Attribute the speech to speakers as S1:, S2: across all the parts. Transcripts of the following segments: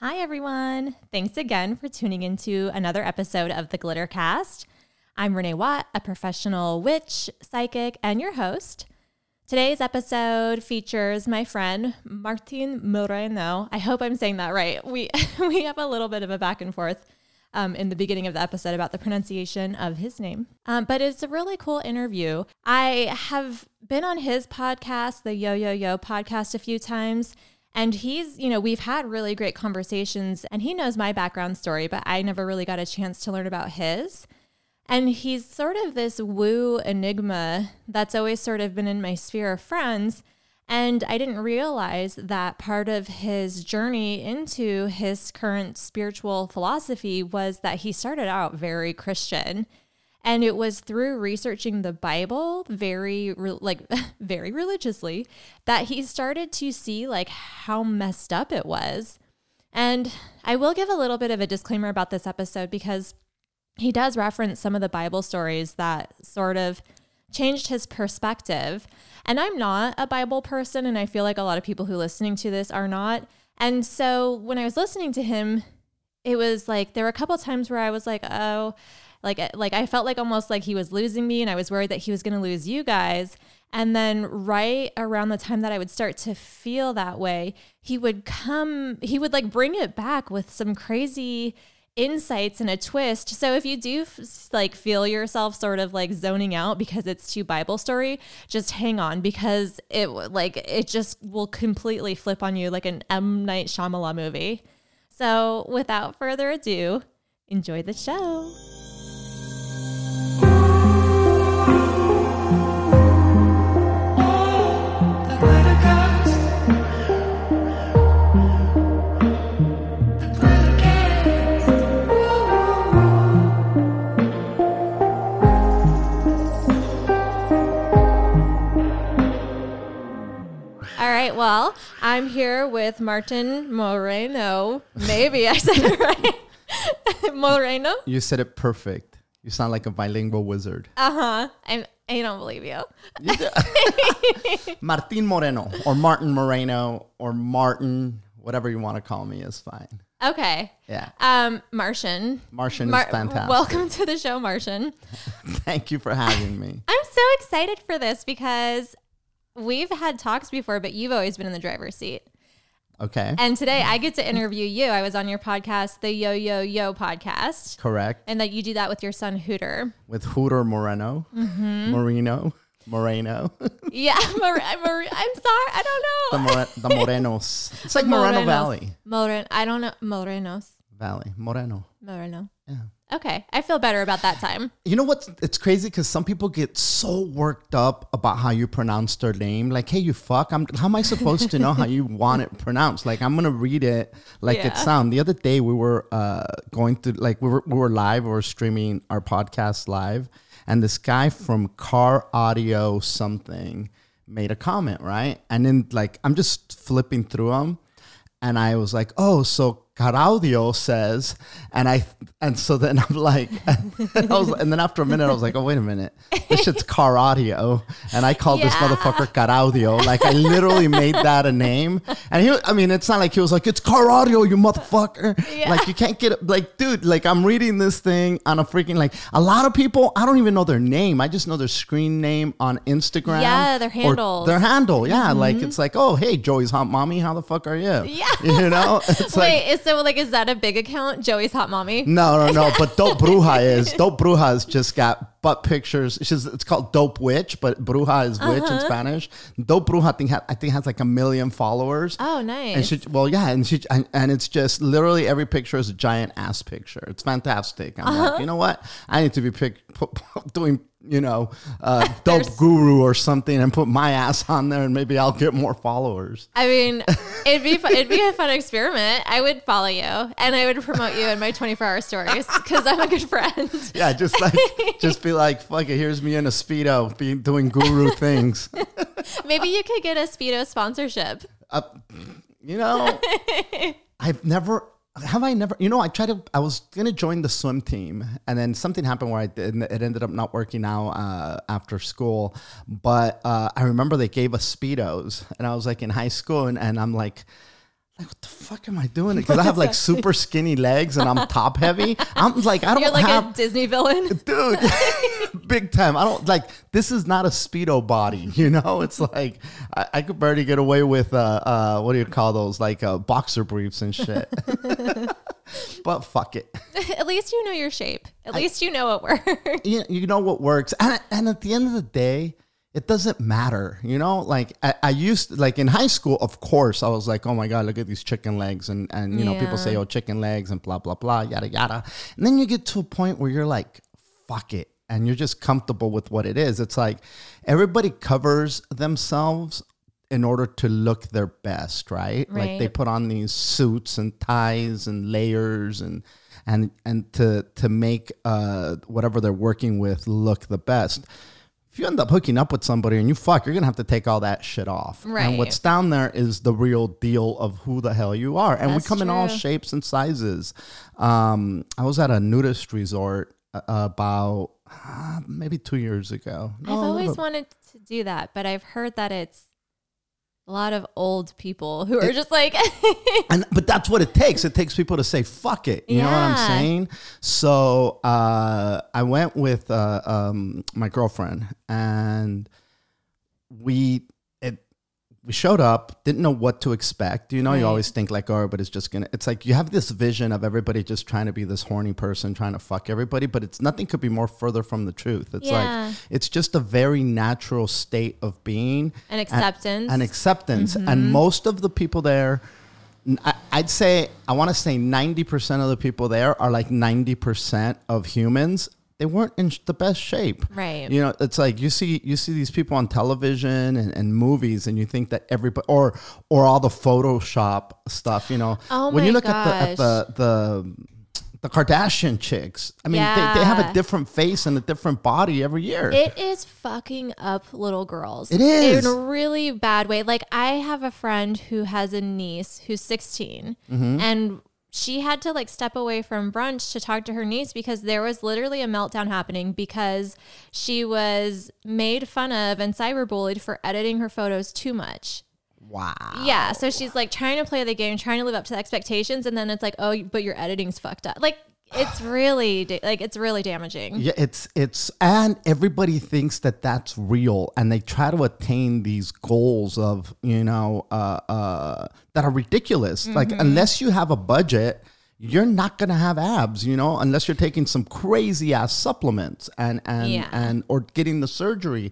S1: Hi, everyone. Thanks again for tuning into another episode of the Glitter Cast. I'm Renee Watt, a professional witch, psychic, and your host. Today's episode features my friend Martin Moreno. I hope I'm saying that right. We we have a little bit of a back and forth um, in the beginning of the episode about the pronunciation of his name, um, but it's a really cool interview. I have been on his podcast, the Yo Yo Yo podcast, a few times. And he's, you know, we've had really great conversations and he knows my background story, but I never really got a chance to learn about his. And he's sort of this woo enigma that's always sort of been in my sphere of friends. And I didn't realize that part of his journey into his current spiritual philosophy was that he started out very Christian. And it was through researching the Bible very re- like very religiously that he started to see like how messed up it was. And I will give a little bit of a disclaimer about this episode because he does reference some of the Bible stories that sort of changed his perspective. And I'm not a Bible person and I feel like a lot of people who are listening to this are not. And so when I was listening to him, it was like there were a couple times where I was like, "Oh, like like I felt like almost like he was losing me and I was worried that he was going to lose you guys. And then right around the time that I would start to feel that way, he would come he would like bring it back with some crazy insights and a twist. So if you do like feel yourself sort of like zoning out because it's too Bible story, just hang on because it like it just will completely flip on you like an M Night Shyamalan movie. So without further ado, enjoy the show. All right, well, I'm here with Martin Moreno. Maybe I said it right. Moreno.
S2: You said it perfect. You sound like a bilingual wizard.
S1: Uh huh. I'm. I don't believe you.
S2: Martin Moreno or Martin Moreno or Martin, whatever you want to call me is fine.
S1: Okay.
S2: Yeah.
S1: Um, Martian.
S2: Martian
S1: Mar-
S2: is fantastic.
S1: Welcome to the show, Martian.
S2: Thank you for having me.
S1: I'm so excited for this because we've had talks before, but you've always been in the driver's seat.
S2: Okay.
S1: And today I get to interview you. I was on your podcast, the Yo Yo Yo podcast,
S2: Correct.
S1: and that you do that with your son Hooter.
S2: With Hooter Moreno.
S1: Mm-hmm.
S2: Moreno. Moreno.
S1: Yeah, Mar- Mar- I'm sorry, I don't know.
S2: More- the Morenos. It's like Moreno
S1: Morenos.
S2: Valley.
S1: Moreno. I don't know. Morenos.
S2: Valley. Moreno.
S1: Moreno.
S2: Yeah.
S1: Okay, I feel better about that time.
S2: You know what? It's crazy because some people get so worked up about how you pronounce their name. Like, hey, you fuck. I'm, how am I supposed to know how you want it pronounced? Like, I'm gonna read it like
S1: Yeah.
S2: it sounds. The other day we were uh, going to like we were we were live. We were streaming our podcast live, and this guy from Car Audio something made a comment, right? And then like I'm just flipping through them, and I was like, oh, so Caraudio says, and I, and so then I'm like, and, I was, and then after a minute, I was like, oh, wait a minute, this shit's car audio, and I called this
S1: Yeah.
S2: motherfucker Caraudio. Like I literally made that a name, and he, I mean, it's not like he was like, it's car audio, you motherfucker.
S1: Yeah.
S2: Like you can't get it, like, dude, like I'm reading this thing on a freaking like a lot of people, I don't even know their name, I just know their screen name on Instagram.
S1: Yeah, their. Mm-hmm.
S2: Their handle, yeah, like it's like, oh, hey, Joey's hot mommy, how the fuck are you?
S1: Yeah.
S2: you know, it's like.
S1: Wait, is so like is that a big account? Joey's hot mommy.
S2: No, no, no. But Dope Bruja is Dope Bruja's just got butt pictures. She's it's called Dope Witch, but Bruja is witch
S1: Uh-huh.
S2: in Spanish. Dope Bruja I think ha- I think has like a million followers.
S1: Oh, nice.
S2: And she well yeah, and she and, and it's just literally every picture is a giant ass picture. It's fantastic. I'm
S1: Uh-huh.
S2: like, you know what? I need to be pick, doing you know uh, Dope Guru or something and put my ass on there, and maybe I'll get more followers.
S1: I mean, it'd be fun, it'd be a fun experiment. I would follow you and I would promote you in my 24 hour stories because I'm a good friend.
S2: Yeah, just like just be like, fuck it, here's me in a speedo, be doing guru things.
S1: Maybe you could get a speedo sponsorship.
S2: Uh, you know, I've never have I never. You know, I tried to. I was gonna join the swim team, and then something happened where I did, it ended up not working out uh, after school. But uh, I remember they gave us speedos, and I was like in high school, and, and I'm like. Like what the fuck am I doing? Because I have like super skinny legs and I'm top heavy. I'm like I don't
S1: You're like
S2: have
S1: a Disney villain.
S2: dude big time i don't like this is not a speedo body you know it's like i, I could barely get away with uh uh what do you call those like uh boxer briefs and shit but fuck it
S1: At least you know your shape. At least you know it works.
S2: you, you know what works and, and at the end of the day it doesn't matter you know? Like I, I used like in high school of course i was like oh my god look at these chicken legs. And and you know people say oh chicken legs and blah blah blah yada yada. And then you get to a point where you're like fuck it. And you're just comfortable with what it is. It's like everybody covers themselves in order to look their best right, like they put on these suits and ties and layers and and and to to make uh whatever they're working with look the best if you end up hooking up with somebody and you fuck, you're gonna have to take all that shit off.
S1: Right.
S2: And what's down there is the real deal of who the hell you are. And
S1: That's
S2: we come in all shapes and sizes. Um, I was at a nudist resort uh, about uh, maybe two years ago. No,
S1: I've always wanted to do that, but I've heard that it's a lot of old people who are just like,
S2: and but that's what it takes. It takes people to say fuck it. You know what I'm saying? So uh, I went with uh, um, my girlfriend, and we it we showed up, didn't know what to expect. You know,
S1: Right.
S2: you always think like, oh, but it's just gonna. It's like you have this vision of everybody just trying to be this horny person trying to fuck everybody, but it's nothing could be more further from the truth. It's
S1: Yeah.
S2: like it's just a very natural state of being
S1: an acceptance.
S2: and acceptance.
S1: Mm-hmm.
S2: And most of the people there, I'd say, I want to say 90% of the people there are like 90% of humans. They weren't in the best shape.
S1: Right.
S2: You know, it's like you see you see these people on television and, and movies and you think that everybody or or all the Photoshop stuff, you know.
S1: Oh
S2: when you look at the at the the the Kardashian chicks, I mean, they, they have a different face and a different body every year.
S1: It is fucking up little girls.
S2: It is.
S1: In a really bad way. Like, I have a friend who has a niece who's 16,
S2: Mm-hmm.
S1: and she had to like step away from brunch to talk to her niece because there was literally a meltdown happening because she was made fun of and cyberbullied for editing her photos too much.
S2: wow.
S1: Yeah, so she's like trying to play the game, trying to live up to the expectations, and then it's like, oh, but your editing's fucked up. Like, it's really da- like it's really damaging.
S2: Yeah, it's it's and everybody thinks that that's real, and they try to attain these goals of you know uh, uh, that are ridiculous. Like
S1: Mm-hmm.
S2: unless you have a budget, you're not gonna have abs. You know, unless you're taking some crazy ass supplements and and
S1: Yeah.
S2: and or getting the surgery.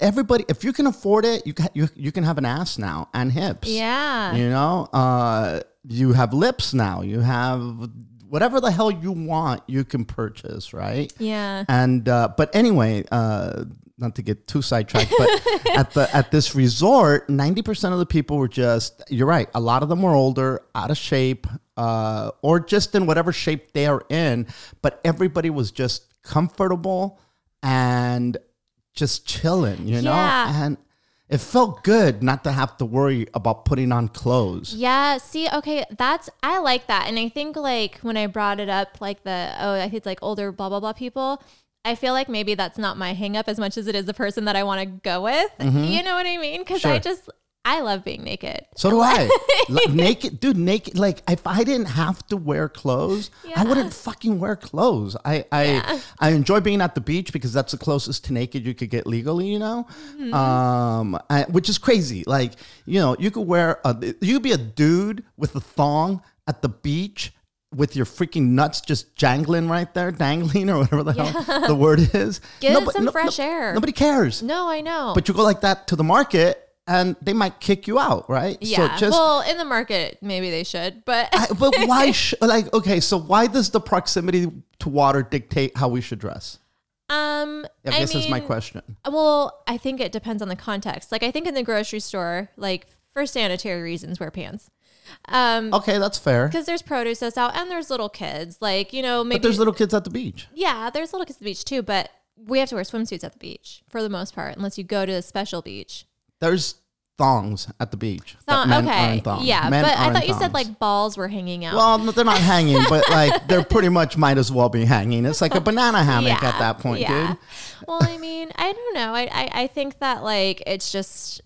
S2: Everybody, if you can afford it, you can you, you can have an ass now and hips.
S1: Yeah.
S2: You know, uh, you have lips now. You have whatever the hell you want, you can purchase, right?
S1: Yeah.
S2: And uh, but anyway, uh, not to get too sidetracked, but at the at this resort, ninety percent of the people were just. You're right. A lot of them were older, out of shape, uh, or just in whatever shape they are in. But everybody was just comfortable and just chilling, you know.
S1: Yeah.
S2: And it felt good not to have to worry about putting on clothes.
S1: Yeah, see, okay, that's I like that. And I think like when I brought it up, like the oh, I think it's like older blah blah blah people, I feel like maybe that's not my hang up as much as it is the person that I want to go with. You know what I mean? Because I
S2: Mm-hmm.
S1: Just I love being naked.
S2: So do I. naked, dude, naked. Like, if I didn't have to wear clothes, I wouldn't fucking wear clothes. I, I,
S1: Yeah.
S2: I enjoy being at the beach because that's the closest to naked you could get legally, you know,
S1: Mm-hmm.
S2: um, I- which is crazy. Like, you know, you could wear a, you could be a dude with a thong at the beach. With your freaking nuts just jangling right there, dangling or whatever the hell the word is.
S1: Get
S2: Nobo-
S1: some fresh air.
S2: Nobody cares.
S1: No, I know.
S2: But you go like that to the market, and they might kick you out, right?
S1: yeah.
S2: So just
S1: well, in the market, maybe they should, but
S2: I- but why? Sh- like, okay, so why does the proximity to water dictate how we should dress?
S1: um,
S2: I guess that's my question.
S1: Well, I think it depends on the context. Like I think in the grocery store, like for sanitary reasons, wear pants. Um,
S2: Okay, that's fair.
S1: because there's produce that's out and there's little kids like you know maybe
S2: But there's little kids at the beach.
S1: yeah there's little kids at the beach too but we have to wear swimsuits at the beach for the most part unless you go to a special beach
S2: There's thongs at the beach.
S1: so,
S2: that men are
S1: okay
S2: thongs.
S1: yeah
S2: Men
S1: but i thought you said like balls were hanging out
S2: Well, they're not hanging, but like they're pretty much might as well be hanging. It's like a banana hammock at that point, dude.
S1: well i mean i don't know I, I i think that like it's just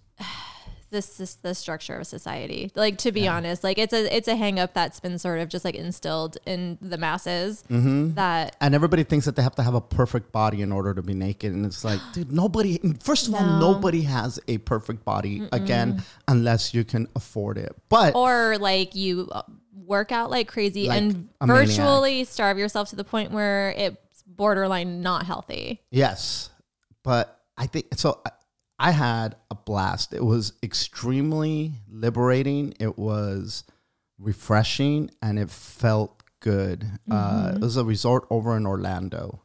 S1: this is the structure of society. Like to be honest, like it's a it's a hang up that's been sort of just like instilled in the masses
S2: Mm-hmm.
S1: that
S2: and everybody thinks that they have to have a perfect body in order to be naked and it's like dude nobody first of all nobody has a perfect body again unless you can afford it but
S1: or like you uh, work out like crazy
S2: Like
S1: and
S2: a maniac.
S1: virtually starve yourself to the point where it's borderline not healthy.
S2: yes but i think so I- had a blast it was extremely liberating it was refreshing and it felt good uh,
S1: Mm-hmm.
S2: it was a resort over in orlando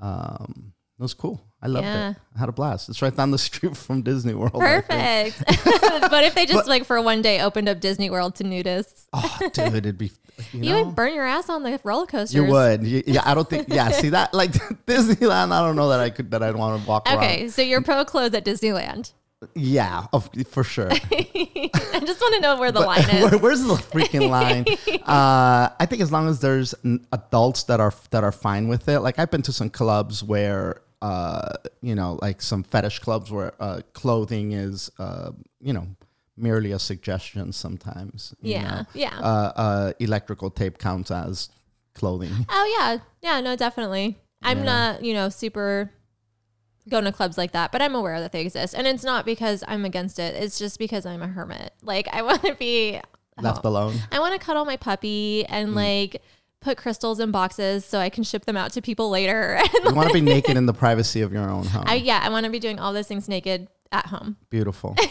S2: um, it was cool i loved
S1: Yeah.
S2: it i had a blast it's right down the street from disney world
S1: Perfect. but if they just like for one day opened up Disney World to nudists,
S2: Oh, dude, it'd be. You,
S1: you would burn your ass on the roller coasters.
S2: you would. You- yeah, I don't think. Yeah, see that like Disneyland. I don't know that I could. That I'd want to walk
S1: Okay, so you're pro clothes at Disneyland.
S2: Yeah, of, for sure.
S1: I just want to know where the line is.
S2: Where- where's the freaking line? Uh, I think as long as there's adults that are that are fine with it. Like I've been to some clubs where. Uh, you know, like some fetish clubs where uh, clothing is, uh, you know, merely a suggestion sometimes.
S1: Yeah,
S2: know.
S1: yeah.
S2: Uh, uh, electrical tape counts as clothing.
S1: Oh yeah, yeah, no, definitely. I'm
S2: Yeah.
S1: not, you know, super going to clubs like that, but I'm aware that they exist, and it's not because I'm against it. It's just because I'm a hermit. Like I want to be
S2: Left alone.
S1: I want to cuddle my puppy
S2: Mm.
S1: and like put crystals in boxes so I can ship them out to people later.
S2: You want to be naked in the privacy of your own home.
S1: I yeah, I want to be doing all those things naked at home.
S2: Beautiful.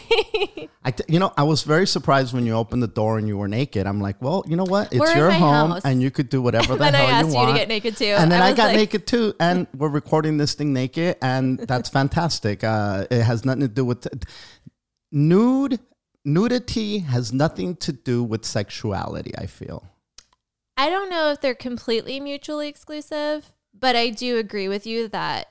S2: I, t- you know, I was very surprised when you opened the door and you were naked. I'm like, well, you know what? It's
S1: We're
S2: your home,
S1: house.
S2: and you could do whatever the hell you want.
S1: And then I asked
S2: you
S1: you, to get naked too.
S2: and then I,
S1: was
S2: got
S1: like,
S2: naked too, and we're recording this thing naked, and that's fantastic. Uh, it has nothing to do with nude. Nudity has nothing to do with sexuality. I feel.
S1: I don't know if they're completely mutually exclusive, but I do agree with you that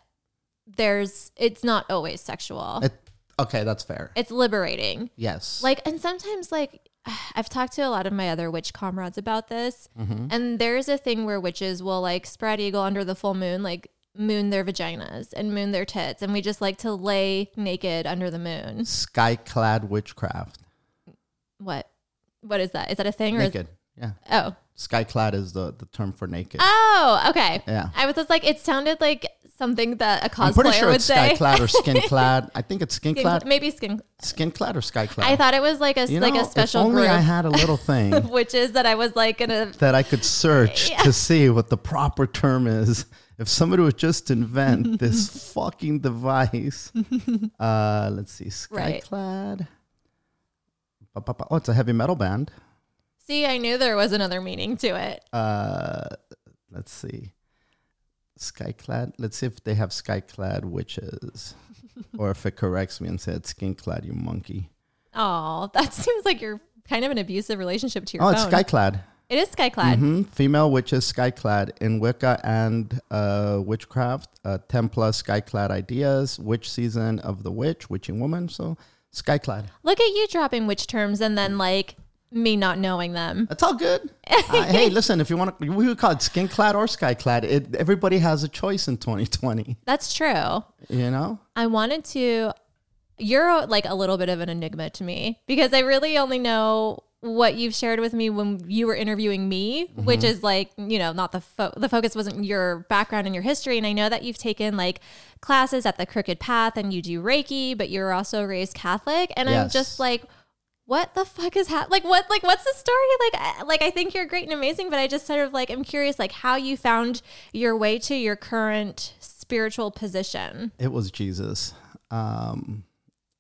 S1: there's it's not always sexual.
S2: It, okay, that's fair.
S1: it's liberating.
S2: yes.
S1: Like and sometimes like I've talked to a lot of my other witch comrades about this.
S2: Mm-hmm.
S1: And there's a thing where witches will like spread eagle under the full moon, like moon their vaginas and moon their tits, and we just like to lay naked under the moon.
S2: sky-clad witchcraft.
S1: What? What is that? Is that a thing or is,
S2: Naked. Yeah.
S1: oh
S2: Sky-clad is the, the term for naked.
S1: oh okay
S2: Yeah.
S1: I was just like it sounded like something that a
S2: I'm pretty sure
S1: would
S2: it's
S1: say.
S2: sky-clad or skin-clad. I think it's
S1: Skin-
S2: skin-clad.
S1: maybe skin.
S2: Skin-clad or sky-clad.
S1: I thought it was like a
S2: you
S1: like
S2: know,
S1: a special
S2: if only
S1: group
S2: I had a little thing
S1: which is that I was like gonna.
S2: that I could search
S1: Yeah.
S2: to see what the proper term is. If somebody would just invent this fucking device. Uh, let's see.
S1: Right.
S2: Sky-clad. Ba, ba, ba. Oh, it's a heavy metal band.
S1: See, I knew there was another meaning to it.
S2: Uh, let's see. Skyclad. Let's see if they have skyclad witches, or if it corrects me and said skinclad. You monkey.
S1: Oh, that seems like you're kind of an abusive relationship to your
S2: Oh,
S1: phone.
S2: it's skyclad.
S1: It is skyclad.
S2: hmm Female witches skyclad in Wicca and uh, witchcraft. Uh, Ten plus skyclad ideas. Witch season of the witch, witching woman. So skyclad.
S1: Look at you dropping witch terms and then like me not knowing them.
S2: That's all good. uh, hey, listen. If you want to, we would call it skinclad or skyclad. It, everybody has a choice in 2020.
S1: That's true.
S2: You know.
S1: I wanted to. You're like a little bit of an enigma to me because I really only know what you've shared with me when you were interviewing me, which is like you know not the fo- the focus wasn't your background and your history, and I know that you've taken like classes at the Crooked Path and you do Reiki, but you're also raised Catholic, and I'm just like. What the fuck is happening? Like what? Like what's the story? Like, I- like I think you're great and amazing, but I just sort of like I'm curious, like how you found your way to your current spiritual position.
S2: It was Jesus. Um,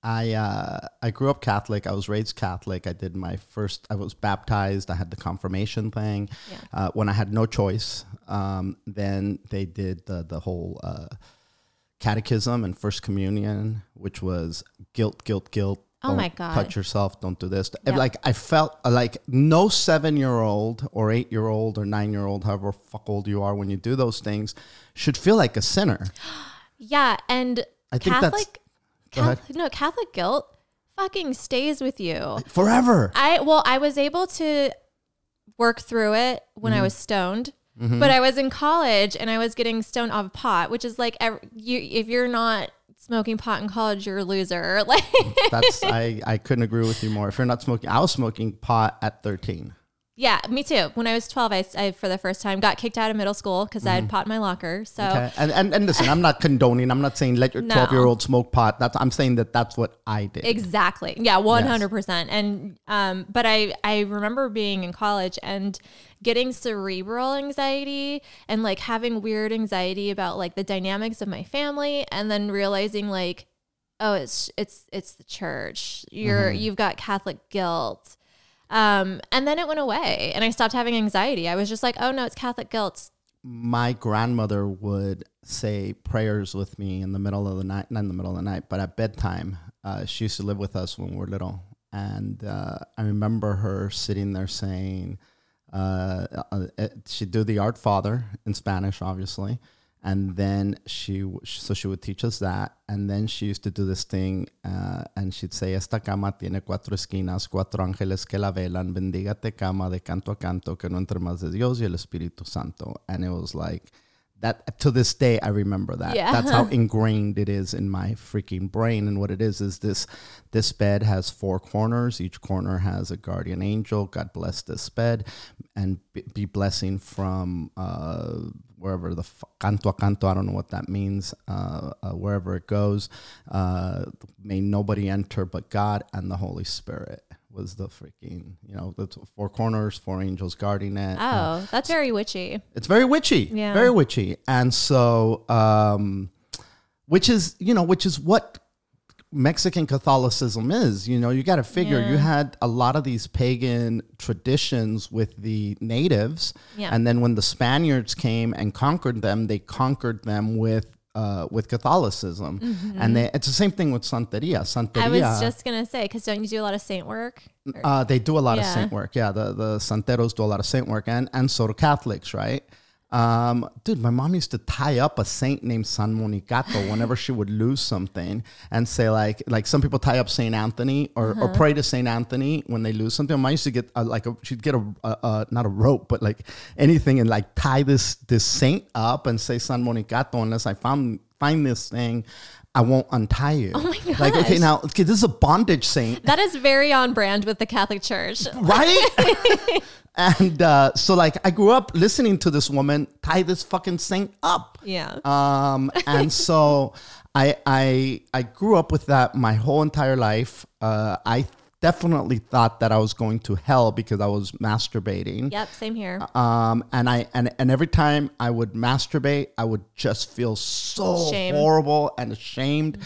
S2: I uh, I grew up Catholic. I was raised Catholic. I did my first. I was baptized. I had the confirmation thing.
S1: Yeah.
S2: Uh, when I had no choice, um, then they did the the whole uh, catechism and first communion, which was guilt, guilt, guilt.
S1: Oh
S2: Don't
S1: my God.
S2: Touch yourself. Don't do this. Like I felt like no seven year old or eight year old or nine year old, however fuck old you are, when you do those things, should feel like a sinner.
S1: Yeah, and
S2: I think
S1: Catholic. Catholic no Catholic guilt fucking stays with you.
S2: Forever.
S1: I well, I was able to work through it when
S2: Mm-hmm.
S1: I was stoned, but I was in college and I was getting stoned off pot, which is like ev- you if you're not smoking pot in college, you're a loser. Like,
S2: That's I, I couldn't agree with you more. If you're not smoking, I was smoking pot at 13.
S1: Yeah, me too. When I was 12, I, I for the first time got kicked out of middle school because I had pot in my locker. So
S2: Mm-hmm. Okay. And, and and listen, I'm not condoning. I'm not saying let your
S1: No.
S2: 12 year old smoke pot. That's I'm saying that that's what I did.
S1: Exactly. Yeah, one hundred percent. And um, but I I remember being in college and getting cerebral anxiety and like having weird anxiety about like the dynamics of my family, and then realizing like, oh, it's it's it's the church. You're you've got Catholic guilt. Um, and then it went away, and I stopped having anxiety. I was just like, oh no, it's Catholic guilt.
S2: my grandmother would say prayers with me in the middle of the night, not in the middle of the night, but at bedtime. Uh, she used to live with us when we were little. And uh, I remember her sitting there saying, uh, uh, uh, she'd do the Art Father in Spanish, obviously. And then she, so she would teach us that. And then she used to do this thing uh, and she'd say, Esta cama tiene cuatro esquinas, cuatro ángeles que la velan, bendígate cama de canto a canto, que no entre más de Dios y el Espíritu Santo. And it was like, that to this day I remember that.
S1: Yeah.
S2: That's how ingrained it is in my freaking brain. And what it is is this this bed has four corners. Each corner has a guardian angel. God bless this bed and be, blessing from uh, wherever the f- canto a canto. I don't know what that means. Uh, uh, wherever it goes, uh, may nobody enter but God and the Holy Spirit. Was the freaking you know the four corners, four angels guarding it. uh,
S1: Oh, that's very witchy.
S2: it's very witchy.
S1: Yeah.
S2: Very witchy. And so um which is, you know, which is what Mexican Catholicism is. You know, you got to figure you had a lot of these pagan traditions with the natives.
S1: Yeah.
S2: And then when the Spaniards came and conquered them, they conquered them with uh, with Catholicism, and they, it's the same thing with Santeria. Santeria.
S1: Mm-hmm. I was just gonna say because don't you do a lot of saint work?
S2: Uh, they do a lot of saint work. Yeah, the the Santeros do a lot of saint work, and and so do Catholics, right? Um, dude, my mom used to tie up a saint named San Monicato whenever she would lose something, and say like like some people tie up Saint Anthony or, or pray to Saint Anthony when they lose something. Mom used to get a, like a, she'd get a, a, a not a rope but like anything and like tie this this saint up and say San Monicato unless I found find this thing. I won't untie you. Oh
S1: my
S2: Like, okay, now okay, this is a bondage saint
S1: That is very on brand with the Catholic Church.
S2: right? and uh, so, like, I grew up listening to this woman tie this fucking saint up.
S1: Yeah.
S2: Um, and so I I I grew up with that my whole entire life. Uh, I definitely thought that I was going to hell because I was masturbating.
S1: Yep, same here.
S2: Um, and I and and every time I would masturbate, I would just feel so
S1: Shame.
S2: horrible and ashamed.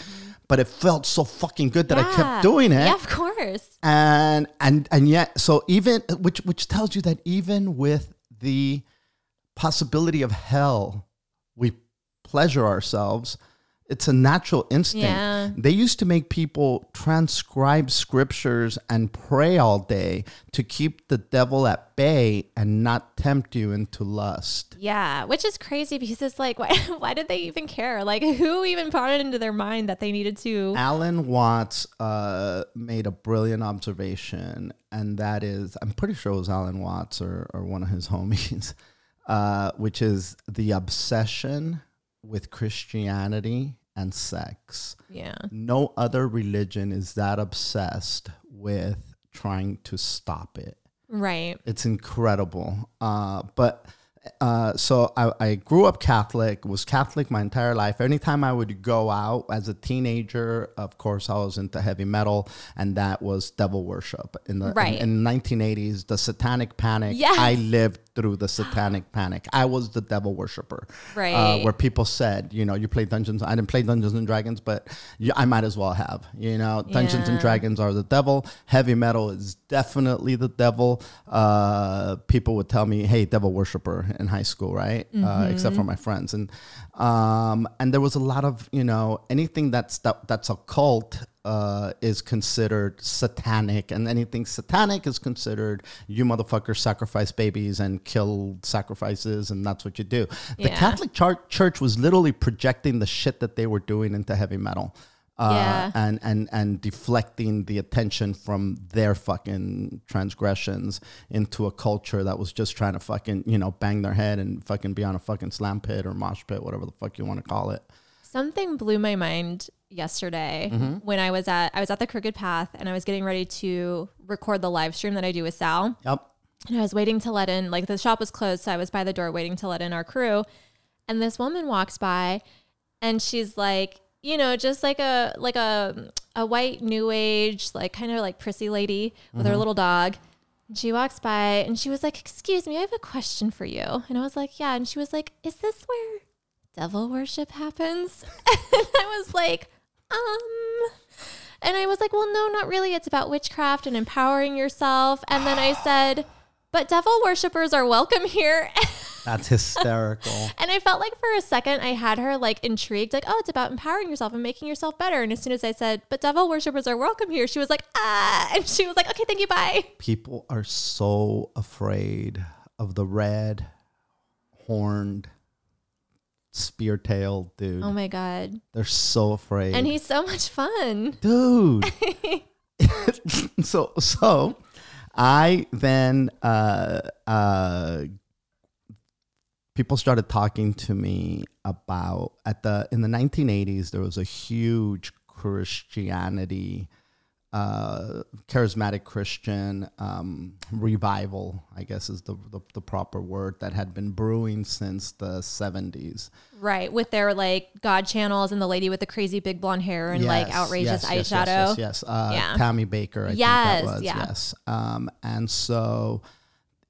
S2: But it felt so fucking good that I kept doing it
S1: Yeah, of course.
S2: and and and yet so even which which tells you that even with the possibility of hell we pleasure ourselves it's a natural instinct
S1: Yeah.
S2: they used to make people transcribe scriptures and pray all day to keep the devil at bay and not tempt you into lust
S1: Yeah, which is crazy because it's like, why, why did they even care? Like, who even brought it into their mind that they needed to?
S2: Alan Watts uh, made a brilliant observation, and that is, I'm pretty sure it was Alan Watts or, or one of his homies, uh, which is the obsession with Christianity and sex.
S1: Yeah.
S2: No other religion is that obsessed with trying to stop it.
S1: Right.
S2: It's incredible. Uh, but uh, so I, I grew up Catholic, was Catholic my entire life. Anytime I would go out as a teenager, of course, I was into heavy metal, and that was devil worship. In the
S1: Right.
S2: in, in the 1980s, the Satanic Panic.
S1: Yes.
S2: I lived through the Satanic Panic. I was the devil worshiper.
S1: Right.
S2: Uh, where people said, you know, you play Dungeons. I didn't play Dungeons and Dragons, but you, I might as well have. You know, Dungeons and Dragons are the devil. Heavy metal is definitely the devil. Uh, people would tell me, "Hey, devil worshiper" in high school, right? Uh, except for my friends, and um, and there was a lot of you know anything that's that, that's occult uh, is considered satanic, and anything satanic is considered you motherfuckers sacrifice babies and kill sacrifices, and that's what you do. The Catholic char- Church was literally projecting the shit that they were doing into heavy metal. Uh,
S1: Yeah.
S2: and, and and deflecting the attention from their fucking transgressions into a culture that was just trying to fucking you know bang their head and fucking be on a fucking slam pit or mosh pit, whatever the fuck you want to call it.
S1: Something blew my mind yesterday
S2: Mm-hmm.
S1: when I was at I was at the Crooked Path and I was getting ready to record the live stream that I do with Sal.
S2: Yep.
S1: And I was waiting to let in, like the shop was closed, so I was by the door waiting to let in our crew. And this woman walks by and she's like, you know, just like a like a a white new age, like kind of like prissy lady with her little dog. And she walks by and she was like, Excuse me, I have a question for you. And I was like, Yeah. And she was like, Is this where devil worship happens? and I was like, um and I was like, well, no, not really. It's about witchcraft and empowering yourself. And then I said, but devil worshippers are welcome here.
S2: That's hysterical.
S1: and I felt like for a second I had her like intrigued, like, oh, it's about empowering yourself and making yourself better. And as soon as I said, but devil worshippers are welcome here, she was like, ah. And she was like, okay, thank you, bye.
S2: People are so afraid of the red horned spear tailed dude.
S1: Oh my God.
S2: They're so afraid.
S1: And he's so much fun.
S2: dude. so so I then uh uh people started talking to me about at the in the 1980s there was a huge Christianity uh charismatic Christian um revival I guess is the, the the proper word that had been brewing since the 70s
S1: Right. With their like God channels and the lady with the crazy big blonde hair and like outrageous
S2: yes, yes,
S1: eyeshadow.
S2: Yes, yes, yes. Uh,
S1: Yeah.
S2: Tammy Bakker, I
S1: Yes,
S2: think that was.
S1: yeah.
S2: Yes. Um, and so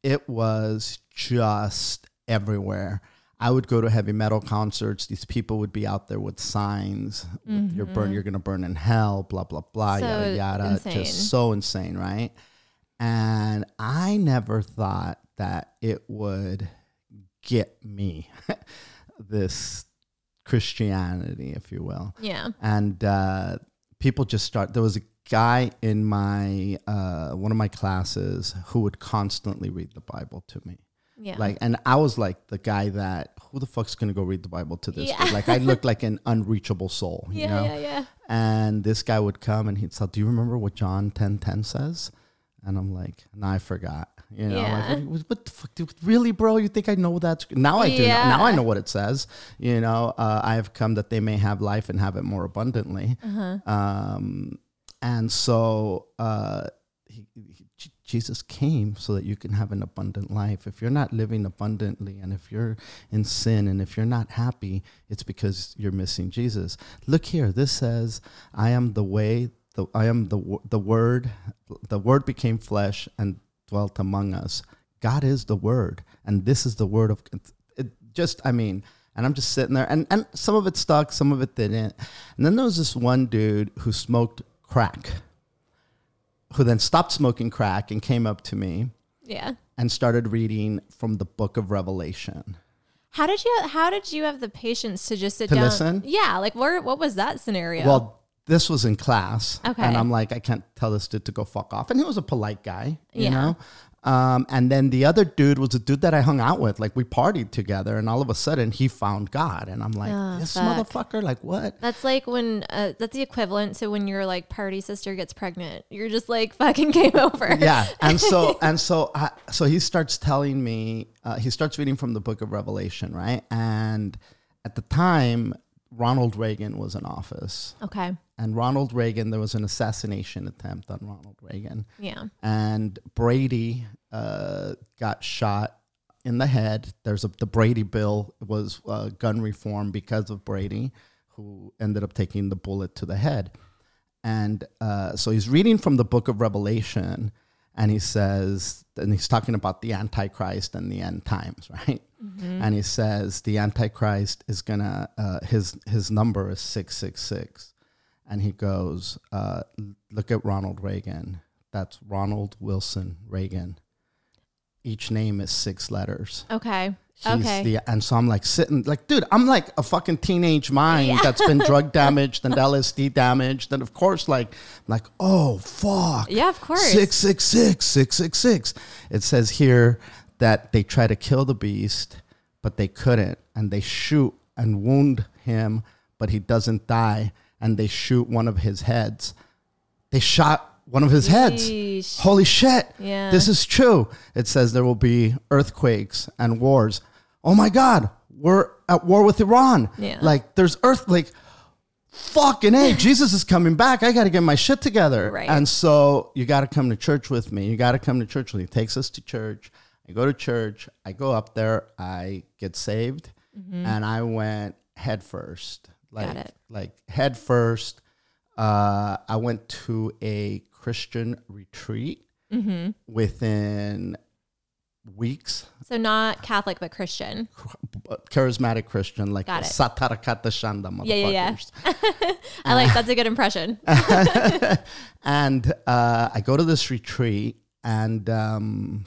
S2: it was just everywhere. I would go to heavy metal concerts. These people would be out there with signs. with You're burn. You're gonna burn in hell. Blah blah blah.
S1: Mm-hmm. So
S2: yada yada.
S1: insane.
S2: Just so insane, right? And I never thought that it would get me this Christianity, if you will
S1: Yeah.
S2: and uh, people just start. There was a guy in my uh, one of my classes who would constantly read the Bible to me.
S1: Yeah.
S2: Like, and I was like the guy that who the fuck's gonna go read the Bible to this?
S1: Yeah.
S2: Like, I looked like an unreachable soul, you
S1: yeah,
S2: know.
S1: yeah, yeah.
S2: And this guy would come and he'd say, "Do you remember what John ten ten says?" And I'm like, "No, I forgot." You know,
S1: Yeah.
S2: like, what, what the fuck, dude? Really, bro? You think I know that? Now I do.
S1: Yeah.
S2: Now I know what it says. You know, uh, I have come that they may have life and have it more abundantly.
S1: Uh-huh.
S2: Um, and so uh, he, he, Jesus came so that you can have an abundant life. If you're not living abundantly and if you're in sin and if you're not happy, it's because you're missing Jesus. Look here. This says, I am the way, the, I am the, the word. The word became flesh and dwelt among us. God is the word. And this is the word of it just, I mean, and I'm just sitting there and, and some of it stuck, some of it didn't. And then there was this one dude who smoked crack, who then stopped smoking crack and came up to me
S1: Yeah.
S2: and started reading from the book of Revelation.
S1: How did you how did you have the patience to just sit
S2: To
S1: down?
S2: listen?
S1: Yeah, like where what was that scenario?
S2: Well, this was in class.
S1: Okay.
S2: And I'm like, I can't tell this dude to go fuck off. And he was a polite guy, you
S1: Yeah.
S2: know? Um, and then the other dude was a dude that I hung out with. Like we partied together, and all of a sudden he found God. And I'm like,
S1: Oh,
S2: this
S1: fuck.
S2: motherfucker, like what?
S1: that's like when uh, that's the equivalent to when your like party sister gets pregnant. You're just like fucking game over.
S2: yeah and so and so I, so he starts telling me uh, he starts reading from the book of revelation right and at the time ronald reagan was in office
S1: Okay.
S2: and ronald reagan there was an assassination attempt on ronald reagan
S1: Yeah.
S2: and brady uh, got shot in the head there's a the brady bill was uh, gun reform because of brady who ended up taking the bullet to the head and uh, so he's reading from the book of Revelation, and he says, and he's talking about the Antichrist and the end times, right? And he says the Antichrist is gonna uh, his his number is six six six, and he goes, uh, look at Ronald Reagan. That's Ronald Wilson Reagan. Each name is six letters.
S1: Okay.
S2: He's
S1: okay.
S2: the and so I'm like sitting like, dude, I'm like a fucking teenage mind that's been drug damaged and LSD damaged, and of course, like, like, oh fuck,
S1: Yeah, of course.
S2: six six six six six six. It says here that they try to kill the beast, but they couldn't, and they shoot and wound him, but he doesn't die, and they shoot one of his heads. They shot one of his heads.
S1: Yeesh.
S2: Holy shit.
S1: Yeah.
S2: This is true. It says there will be earthquakes and wars. Oh my God, we're at war with Iran.
S1: Yeah.
S2: Like there's earth like fucking hey, Jesus is coming back. I got to get my shit together.
S1: Right.
S2: And so you got to come to church with me. You got to come to church with me. He takes us to church. I go to church. I go up there. I get saved, and I went head first. Like,
S1: Mm-hmm. Got it.
S2: like head first. Uh, I went to a Christian retreat
S1: Mm-hmm.
S2: within weeks.
S1: So not Catholic, but Christian.
S2: Charismatic Christian, like. Satarakata Shanda motherfuckers.
S1: Yeah, yeah, yeah. I like that's a good impression.
S2: and uh, I go to this retreat, and um,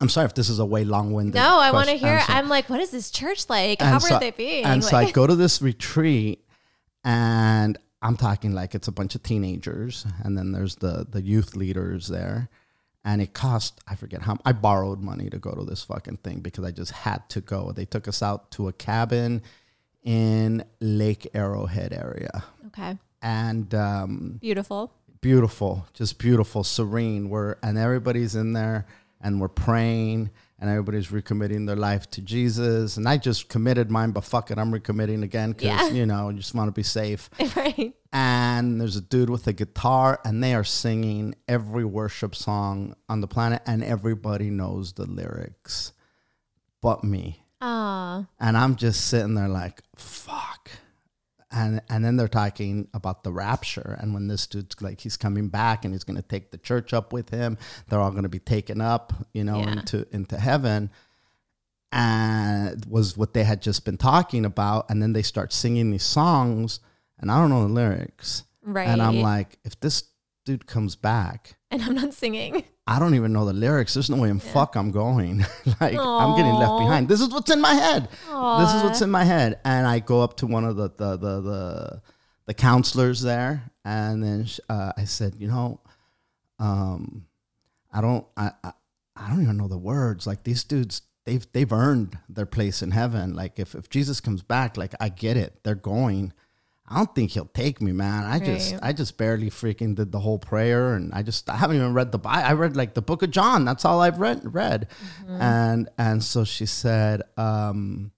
S2: I'm sorry if this is a way long-winded.
S1: No, I want to hear.
S2: answer.
S1: I'm like, what is this church like? How
S2: And
S1: are they being?
S2: And so I go to this retreat, and I'm talking like it's a bunch of teenagers, and then there's the the youth leaders there, and it cost I forget how I borrowed money to go to this fucking thing because I just had to go. They took us out to a cabin in Lake Arrowhead area,
S1: okay,
S2: and um,
S1: beautiful.
S2: beautiful, just beautiful, serene. We're and everybody's in there and we're praying and everybody's recommitting their life to Jesus. And I just committed mine, but fuck it, I'm recommitting again because
S1: Yeah.
S2: you know, you just want to be safe.
S1: right.
S2: And there's a dude with a guitar and they are singing every worship song on the planet and everybody knows the lyrics but me
S1: Ah,
S2: and I'm just sitting there like, fuck. And and then they're talking about the rapture and when this dude's like he's coming back and he's gonna take the church up with him. They're all gonna be taken up, you know,
S1: Yeah.
S2: into into heaven. And was what they had just been talking about. And then they start singing these songs and I don't know the lyrics.
S1: right.
S2: And I'm like, if this dude comes back,
S1: and I'm not singing.
S2: I don't even know the lyrics. There's no way in fuck I'm going. like I'm getting left behind. This is what's in my head. This is what's in my head. And I go up to one of the the the the, the counselors there, and then uh, I said, you know, um, I don't I, I I don't even know the words. Like these dudes, they've they've earned their place in heaven. Like if if Jesus comes back, like I get it, they're going. I don't think he'll take me, man. I just
S1: Right.
S2: I just barely freaking did the whole prayer, and I just I haven't even read the Bible. I read like the Book of John. That's all I've read. Read, and and so she said, um,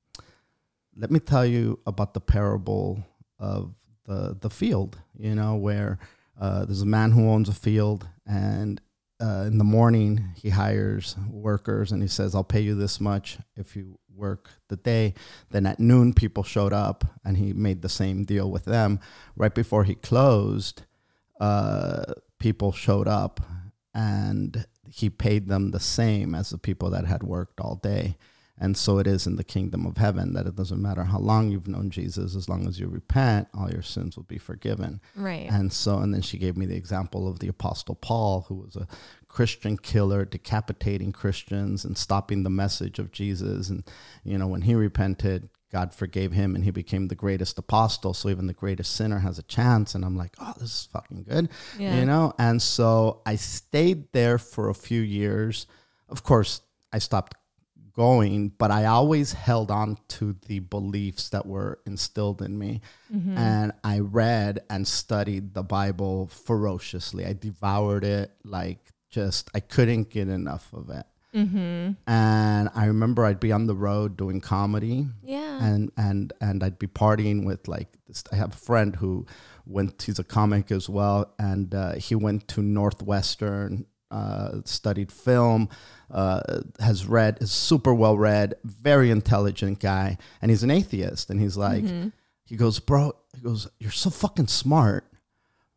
S2: "Let me tell you about the parable of the the field. You know, where uh, there's a man who owns a field, and uh, in the morning he hires workers, and he says, "I'll pay you this much if you work the day." Then at noon, people showed up, and he made the same deal with them. Right before he closed, uh, people showed up, and he paid them the same as the people that had worked all day. And so it is in the kingdom of heaven that it doesn't matter how long you've known Jesus, as long as you repent, all your sins will be forgiven.
S1: Right.
S2: And so, and then she gave me the example of the Apostle Paul, who was a Christian killer, decapitating Christians and stopping the message of Jesus. And, you know, when he repented, God forgave him and he became the greatest apostle. So even the greatest sinner has a chance. And I'm like, oh, this is fucking good.
S1: Yeah.
S2: You know? And so I stayed there for a few years. Of course, I stopped going, but I always held on to the beliefs that were instilled in me. Mm-hmm. And I read and studied the Bible ferociously. I devoured it like just, I couldn't get enough of it.
S1: mm-hmm.
S2: And I remember I'd be on the road doing comedy
S1: Yeah.
S2: and and and I'd be partying with like this. I have a friend who went. He's a comic as well, and uh, he went to Northwestern, uh, studied film, uh, has read, is super well read, very intelligent guy, and he's an atheist. And he's like, he goes, bro, he goes, you're so fucking smart.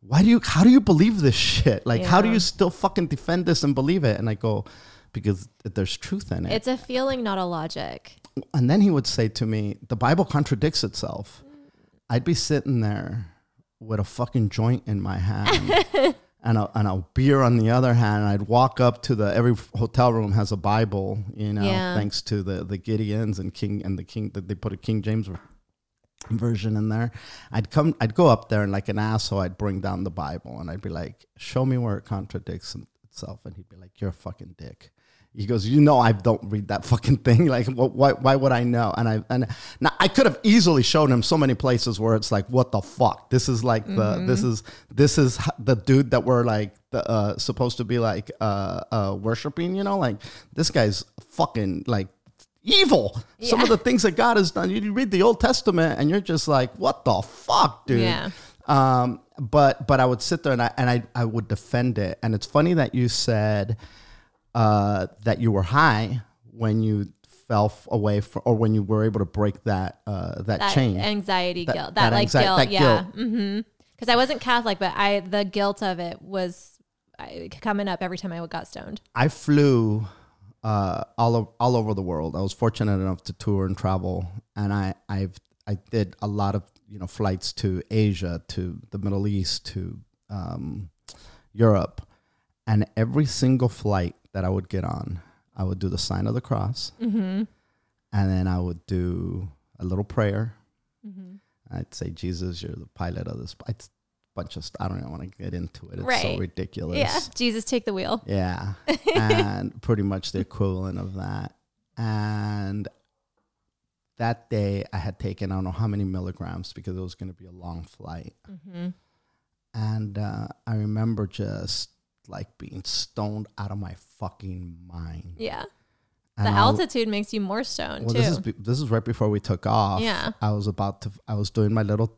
S2: Why do you? How do you believe this shit? Like, how do you still fucking defend this and believe it? And I go, because there's truth in it.
S1: it's a feeling, not a logic.
S2: And then he would say to me, The Bible contradicts itself. I'd be sitting there with a fucking joint in my hand and, a, and a beer on the other hand. And I'd walk up to the, every hotel room has a Bible, you know,
S1: Yeah.
S2: thanks to the, the Gideons and King and the King, that they put a King James version in there. I'd come, I'd go up there and like an asshole, I'd bring down the Bible and I'd be like, Show me where it contradicts itself. And he'd be like, You're a fucking dick. He goes, you know, I don't read that fucking thing. Like, wh- why, why would I know? And I, and now I could have easily shown him so many places where it's like, what the fuck? This is like the, this is, this is the dude that we're like, the, uh, supposed to be like, uh, uh, worshiping, you know, like this guy's fucking like evil. Some of the things that God has done. You read the Old Testament and you're just like, what the fuck, dude?
S1: Yeah.
S2: Um, but but I would sit there and I and I, I would defend it. And it's funny that you said uh, that you were high when you fell away from, or when you were able to break that uh, that,
S1: that
S2: chain.
S1: anxiety
S2: That-
S1: guilt,
S2: that
S1: that, like
S2: anxi-
S1: guilt,
S2: that
S1: yeah.
S2: guilt.
S1: Mm-hmm. Because I wasn't Catholic, but I the guilt of it was I, coming up every time I got stoned.
S2: I flew uh, all all over the world. I was fortunate enough to tour and travel, and I I've I did a lot of you know flights to Asia, to the Middle East, to um, Europe, and every single flight that I would get on, I would do the sign of the cross,
S1: Mm-hmm.
S2: and then I would do a little prayer.
S1: Mm-hmm.
S2: I'd say, Jesus, you're the pilot of this. A bunch of st- I don't even want to get into it. It's so ridiculous.
S1: Yeah, Jesus, take the wheel.
S2: Yeah. and pretty much the equivalent of that. And that day I had taken, I don't know how many milligrams because it was going to be a long flight.
S1: Mm-hmm.
S2: And uh, I remember just like being stoned out of my fucking mind.
S1: Yeah,
S2: And
S1: the
S2: I-
S1: altitude makes you more stoned
S2: Well,
S1: too.
S2: this is be- this is right before we took off.
S1: Yeah.
S2: I was about to. I was doing my little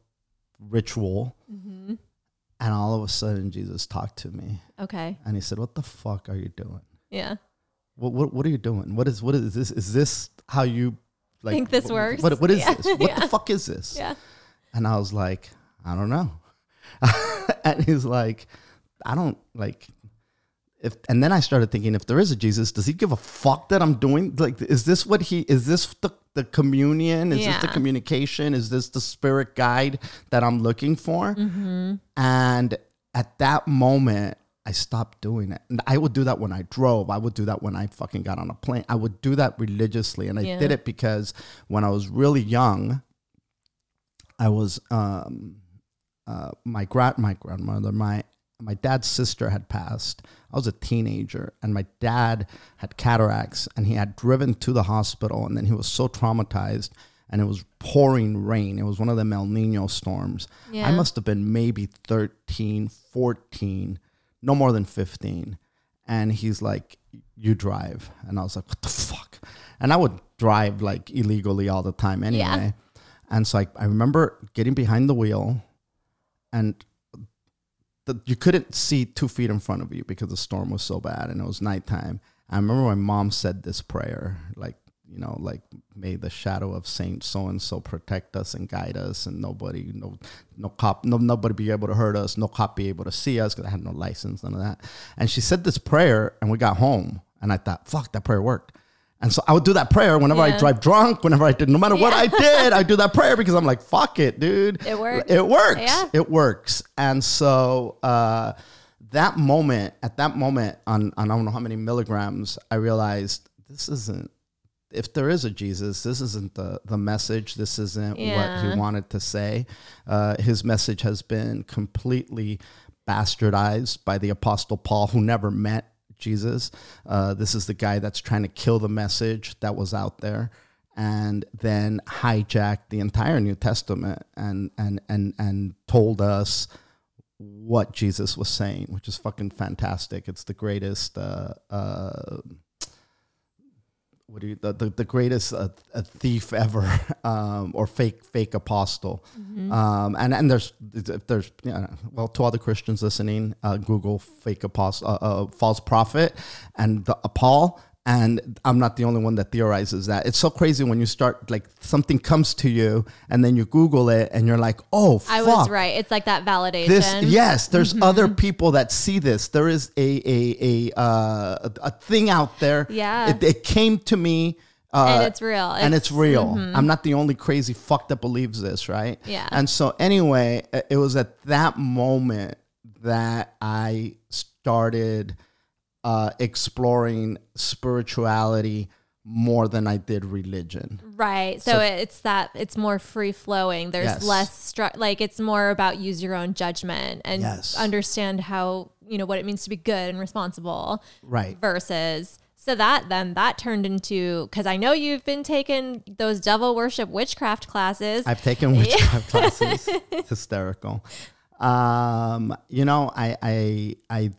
S2: ritual,
S1: mm-hmm.
S2: And all of a sudden Jesus talked to me,
S1: Okay,
S2: and he said, "What the fuck are you doing?
S1: yeah,
S2: What what, what are you doing? What is what is this? Is this how you like
S1: Think this
S2: wh-
S1: works?
S2: What what is
S1: Yeah.
S2: this? What
S1: Yeah.
S2: the fuck is this?"
S1: yeah.
S2: And I was like, "I don't know." and he's like, "I don't like." If, and then I started thinking, if there is a Jesus, does he give a fuck that I'm doing? Like, is this what he is? This the the communion? Is this the communication? Is this the spirit guide that I'm looking for?
S1: Mm-hmm.
S2: And at that moment, I stopped doing it. And I would do that when I drove. I would do that when I fucking got on a plane. I would do that religiously. And I
S1: Yeah.
S2: did it because when I was really young, I was um uh my grand my grandmother, my my dad's sister had passed. I was a teenager and my dad had cataracts and he had driven to the hospital and then he was so traumatized and it was pouring rain. It was one of them El Nino storms. I must have been maybe 13, 14, no more than 15. And he's like, You drive. And I was like, What the fuck? And I would drive like illegally all the time anyway.
S1: Yeah.
S2: And so I, I remember getting behind the wheel and the, you couldn't see two feet in front of you because the storm was so bad and it was nighttime. I remember my mom said this prayer, like, you know, like, may the shadow of Saint so and so protect us and guide us, and nobody, no, no cop, no, nobody be able to hurt us, no cop be able to see us because I had no license, none of that. And she said this prayer, and we got home, and I thought, fuck, that prayer worked. And so I would do that prayer whenever I drive drunk, whenever I did, no matter what I did, I do that prayer because I'm like, fuck it, dude.
S1: It works.
S2: It works.
S1: Yeah.
S2: It works. And so uh, that moment, at that moment, on, on I don't know how many milligrams, I realized this isn't. If there is a Jesus, this isn't the the message. This isn't what he wanted to say. Uh, his message has been completely bastardized by the Apostle Paul, who never met Jesus. Uh, this is the guy that's trying to kill the message that was out there and then hijacked the entire New Testament and and and and told us what Jesus was saying, which is fucking fantastic. It's the greatest uh, uh, what do you the the, the greatest uh, uh, thief ever um, or fake fake apostle. Um, and and there's if there's you know, well to all the Christians listening uh, Google fake apostle uh, uh, false prophet and the uh, Paul and I'm not the only one that theorizes that it's so crazy when you start like something comes to you and then you Google it and you're like oh
S1: I was right. It's like that validation.
S2: this yes there's other people that see this there is a a a uh, a, thing out there
S1: Yeah.
S2: it, it came to me uh,
S1: And it's real.
S2: and it's real
S1: mhm.
S2: i'm not the only crazy fuck that believes this right
S1: Yeah.
S2: and so anyway it was at that moment that i started uh, exploring spirituality more than i did religion
S1: Right. So,
S2: So-
S1: it's that it's more free flowing. There's
S2: Yes.
S1: less stru- like it's more about use your own judgment and
S2: Yes.
S1: understand how, you know, what it means to be good and responsible
S2: right
S1: versus so that then that turned into cuz I know you've been taking those devil worship witchcraft classes.
S2: I've taken witchcraft classes. It's hysterical. Um, you know, I I I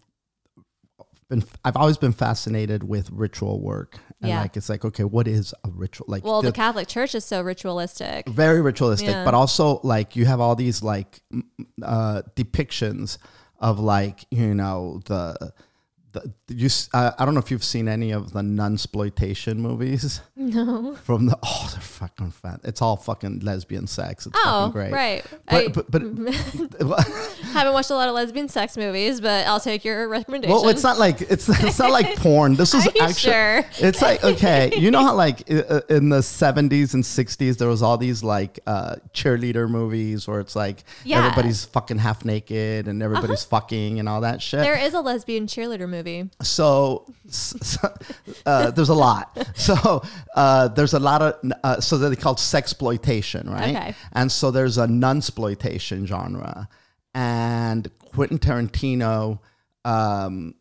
S2: been I've always been fascinated with ritual work And
S1: Yeah.
S2: like it's like okay, what is a ritual? Like
S1: Well, the
S2: the-
S1: Catholic Church is so ritualistic.
S2: very ritualistic,
S1: Yeah.
S2: but also like you have all these like uh, depictions of like you know the. The, you, uh, I don't know if you've seen any of the nunsploitation movies.
S1: No.
S2: From the oh, they're fucking fat. It's all fucking lesbian sex. It's
S1: Oh,
S2: fucking great.
S1: right.
S2: But,
S1: I
S2: but but
S1: haven't watched a lot of lesbian sex movies, but I'll take your recommendation.
S2: well, it's not like it's it's not like porn. This is actually
S1: sure?
S2: it's like okay, you know how like uh, in the seventies and sixties there was all these like uh, cheerleader movies where it's like
S1: Yeah. Uh-huh.
S2: everybody's fucking half naked and everybody's fucking and all that shit.
S1: There is a lesbian cheerleader movie.
S2: So, so uh, there's a lot. So uh, there's a lot of uh, so they're called sexploitation, right?
S1: Okay.
S2: And so there's a nunsploitation genre, and Quentin Tarantino. Um,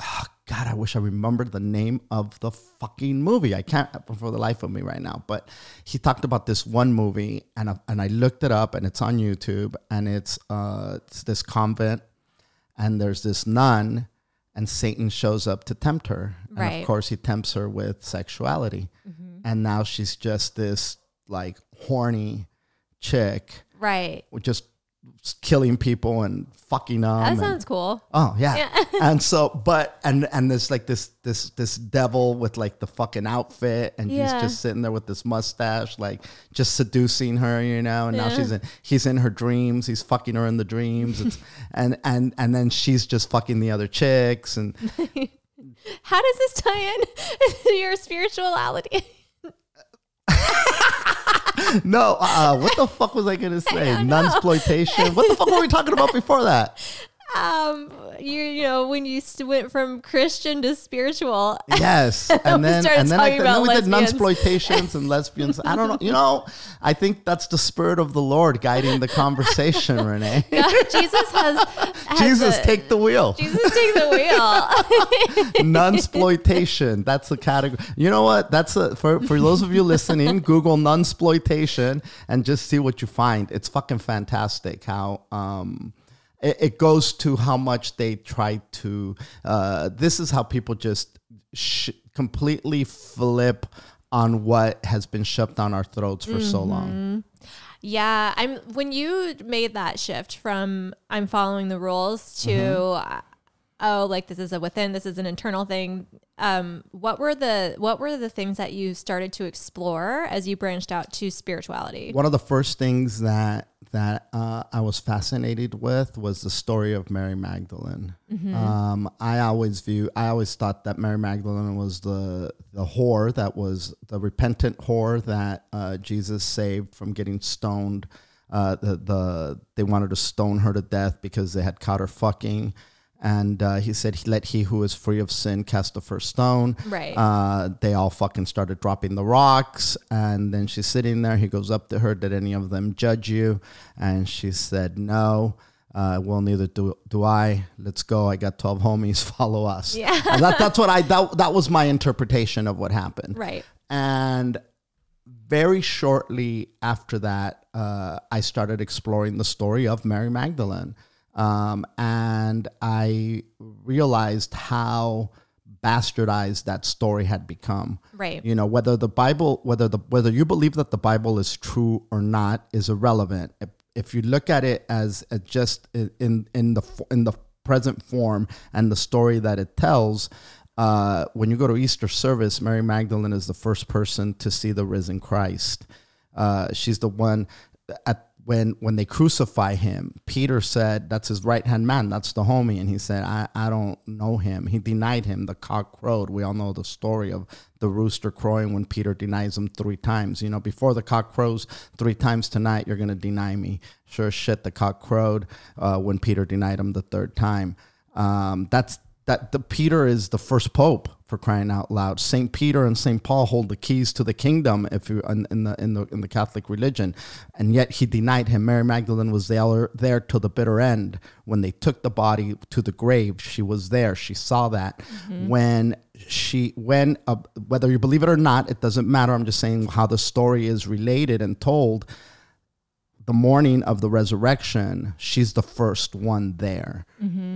S2: ah, God, I wish I remembered the name of the fucking movie. I can't for the life of me right now. But he talked about this one movie, and I, and I looked it up, and it's on YouTube, and it's uh, it's this convent, and there's this nun, and Satan shows up to tempt her, and of course he tempts her with sexuality, mm-hmm. and now she's just this like horny chick,
S1: Right.
S2: just killing people and fucking them.
S1: That
S2: and-
S1: sounds cool.
S2: Oh yeah. and so but and and there's like this this this devil with like the fucking outfit and
S1: Yeah.
S2: he's just sitting there with this mustache like just seducing her, you know, and now
S1: Yeah.
S2: she's in he's in her dreams, he's fucking her in the dreams. It's, and and and then she's just fucking the other chicks and
S1: How does this tie in to your spirituality?
S2: no, uh, what the fuck was I gonna say? Nunsploitation. What the fuck were we talking about before that?
S1: Um, you you know when you st- went from Christian to spiritual.
S2: Yes, and then and then, I, then we did
S1: lesbians.
S2: nunsploitations and lesbians. I don't know. You know, I think that's the spirit of the Lord guiding the conversation, Renee.
S1: Jesus has, has
S2: Jesus,
S1: a-
S2: take the wheel.
S1: Jesus take the wheel.
S2: Nunsploitation. That's the category. You know what? That's a for for those of you listening. Google nunsploitation and just see what you find. It's fucking fantastic. How um. It, it goes to how much they try to. Uh, this is how people just sh- completely flip on what has been shoved down our throats for so
S1: Mm-hmm.
S2: long.
S1: Yeah, I'm when you made that shift from I'm following the rules to
S2: Mm-hmm.
S1: Oh like this is a within this is an internal thing. Um, what were the what were the things that you started to explore as you branched out to spirituality?
S2: One of the first things that that uh, I was fascinated with was the story of Mary Magdalene. Um, I always view, I always thought that Mary Magdalene was the the whore that was the repentant whore that uh, Jesus saved from getting stoned. Uh, the the they wanted to stone her to death because they had caught her fucking. And uh, he said, "Let he who is free of sin cast the first stone."
S1: Right.
S2: Uh, they all fucking started dropping the rocks, and then she's sitting there. He goes up to her. Did any of them judge you? And she said, "No." Uh, well, neither do, do I. Let's go. I got twelve homies. Follow us.
S1: Yeah.
S2: And that, that's what I. That, that was my interpretation of what happened.
S1: Right.
S2: And very shortly after that, uh, I started exploring the story of Mary Magdalene. Um, and I realized how bastardized that story had become.
S1: Right.
S2: You know, whether the Bible, whether the whether you believe that the Bible is true or not is irrelevant. If, if you look at it as, as just in in the in the present form and the story that it tells, uh, when you go to Easter service, Mary Magdalene is the first person to see the risen Christ. Uh, she's the one at when when they crucify him. Peter said, "That's his right hand man. That's the homie," and he said, "I I don't know him." He denied him. The cock crowed. We all know the story of the rooster crowing when Peter denies him three times. You know, before the cock crows three times tonight, you're gonna deny me. Sure shit, the cock crowed uh, when Peter denied him the third time. Um, that's that the Peter is the first pope for crying out loud. Saint Peter and Saint Paul hold the keys to the kingdom if you in, in the in the in the Catholic religion, and yet he denied him. Mary Magdalene was there there till the bitter end when they took the body to the grave. She was there. She saw that when she when uh, whether you believe it or not, it doesn't matter. I'm just saying how the story is related and told the morning of the resurrection, she's the first one there.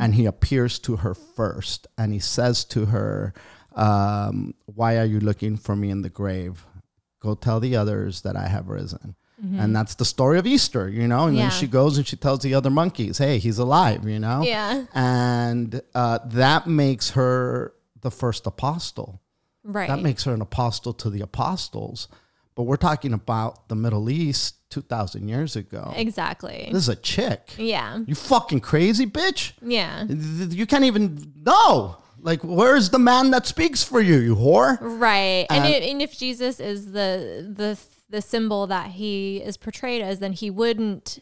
S2: And he appears to her first and he says to her, um, why are you looking for me in the grave? Go tell the others that I have risen. And that's the story of Easter, you know. And
S1: Yeah.
S2: then she goes and she tells the other monkeys, "Hey, he's alive," you know.
S1: Yeah.
S2: And uh, that makes her the first apostle.
S1: Right.
S2: That makes her an apostle to the apostles. But we're talking about the Middle East two thousand years ago.
S1: exactly.
S2: This is a chick.
S1: Yeah.
S2: You fucking crazy bitch.
S1: Yeah.
S2: You can't even know. Like, where's the man that speaks for you, you whore?
S1: Right. And,
S2: Uh,
S1: it, and if Jesus is the the the symbol that he is portrayed as, then he wouldn't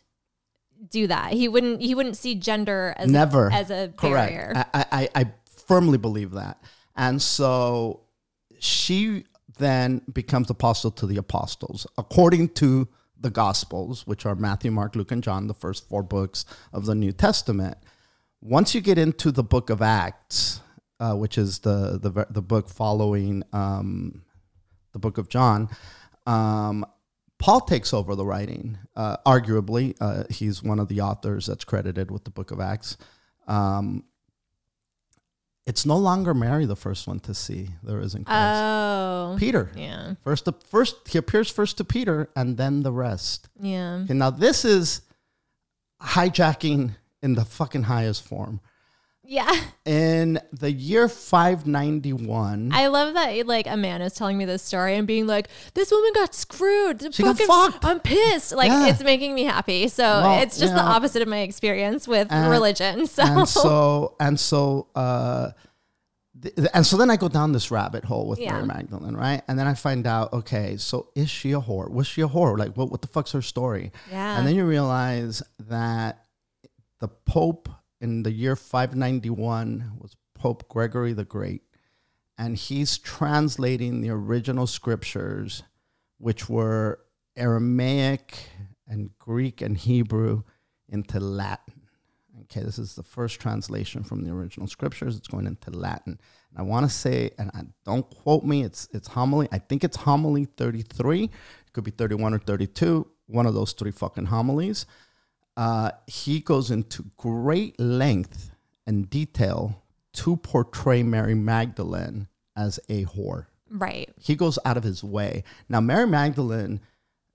S1: do that. He wouldn't he wouldn't see gender as
S2: Never.
S1: a, as a
S2: Correct.
S1: barrier.
S2: I, I, I firmly believe that. And so she then becomes apostle to the apostles, according to the Gospels, which are Matthew, Mark, Luke, and John, the first four books of the New Testament. Once you get into the book of Acts, uh, which is the, the, the book following um, the book of John, um, Paul takes over the writing. Uh, arguably, uh, he's one of the authors that's credited with the book of Acts. Um, it's no longer Mary, the first one to see the risen Christ.
S1: oh.
S2: Peter.
S1: Yeah.
S2: First, the first he appears first to Peter, and then the rest.
S1: Yeah.
S2: Okay, now this is hijacking in the fucking highest form.
S1: Yeah.
S2: In the year 591,
S1: I love that like a man is telling me this story and being like, "This woman got screwed.
S2: She got
S1: Fucking-
S2: fucked."
S1: I'm pissed." Like
S2: Yeah.
S1: it's making me happy. So
S2: Well,
S1: it's just the opposite of my experience with
S2: And-
S1: religion. So,
S2: and so and so uh th- and so then I go down this rabbit hole with
S1: Yeah.
S2: Mary Magdalene, right? And then I find out, okay, so is she a whore? Was she a whore? Like, what, what the fuck's her story?
S1: Yeah.
S2: And then you realize that the Pope in the year 591 was Pope Gregory the Great. And he's translating the original scriptures, which were Aramaic and Greek and Hebrew, into Latin. Okay, this is the first translation from the original scriptures. It's going into Latin. And I want to say, and I, don't quote me, it's it's homily. I think it's homily 33. It could be 31 or 32. One of those three fucking homilies. Uh, he goes into great length and detail to portray Mary Magdalene as a whore
S1: right.
S2: he goes out of his way. Now, Mary Magdalene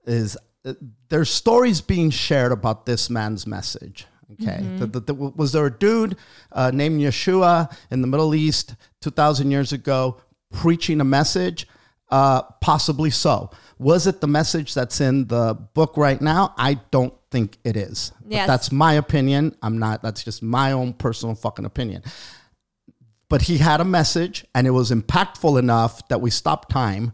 S2: is uh, there's stories being shared about this man's message. Okay, The- the- the- was there a dude uh, named Yeshua in the Middle East two thousand years ago preaching a message? Uh, possibly so. Was it the message that's in the book right now? I don't think it is. But
S1: Yes.
S2: that's my opinion. I'm not. That's just my own personal fucking opinion but he had a message and it was impactful enough that we stopped time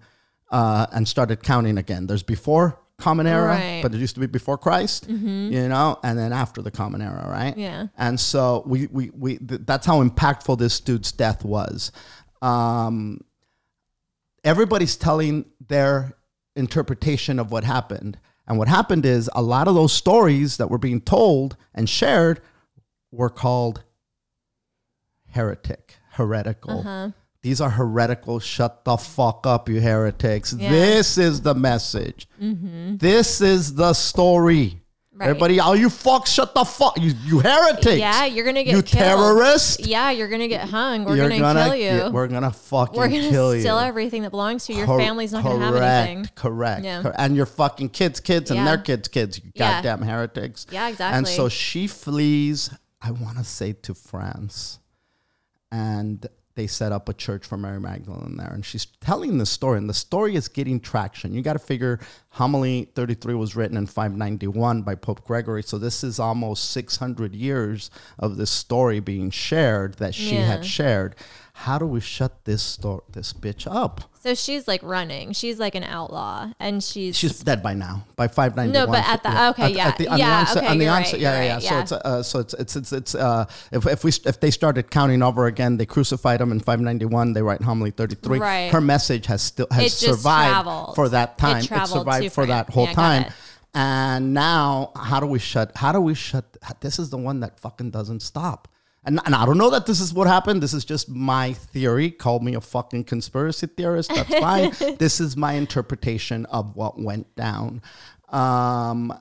S2: uh, and started counting again. There's before common era,
S1: Right.
S2: but it used to be before Christ, you know, and then after the common era, right?
S1: Yeah.
S2: And so we we we th- that's how impactful this dude's death was. Um, everybody's telling their interpretation of what happened. And what happened is a lot of those stories that were being told and shared were called heretic, heretical.
S1: Uh-huh.
S2: These are heretical. Shut the fuck up, you heretics.
S1: Yeah.
S2: This is the message. This is the story.
S1: Right.
S2: Everybody, all you fucks, shut the fuck. You, you heretics.
S1: Yeah, you're gonna get
S2: You
S1: killed.
S2: terrorist.
S1: Yeah, you're gonna get hung. We're
S2: You're
S1: gonna, kill you.
S2: yeah, we're gonna fucking you.
S1: We're gonna
S2: kill
S1: steal
S2: you.
S1: everything that belongs to you. Your
S2: Cor-
S1: family's not gonna have anything.
S2: Correct.
S1: Yeah.
S2: Cor- And your fucking kids, kids, and
S1: Yeah.
S2: their kids, kids. You
S1: Yeah.
S2: goddamn heretics.
S1: Yeah, exactly.
S2: And so she flees. I want to say to France, and they set up a church for Mary Magdalene there, and she's telling the story, and the story is getting traction. You got to figure homily 33 was written in 591 by Pope Gregory, so this is almost 600 years of this story being shared that she
S1: Yeah.
S2: had shared. How do we shut this store, this bitch up?
S1: So she's like running. She's like an outlaw, and she's
S2: She's dead by now. By five ninety one.
S1: No, but at the- okay, yeah.
S2: on
S1: Yeah,
S2: the onset,
S1: okay,
S2: on the onset,
S1: right,
S2: yeah, yeah,
S1: right,
S2: yeah.
S1: yeah.
S2: So it's uh, so it's it's it's it's uh if if we if they started counting over again, they crucified him in five ninety one. They write homily thirty three.
S1: Right.
S2: Her message has still has
S1: It
S2: survived
S1: traveled.
S2: for that time. It,
S1: traveled
S2: survived for that whole
S1: Yeah,
S2: time. And now, how do we shut? How do we shut? This is the one that fucking doesn't stop. And, and I don't know that this is what happened. This is just my theory. Call me a fucking conspiracy theorist. That's fine. this is my interpretation of what went down. Um,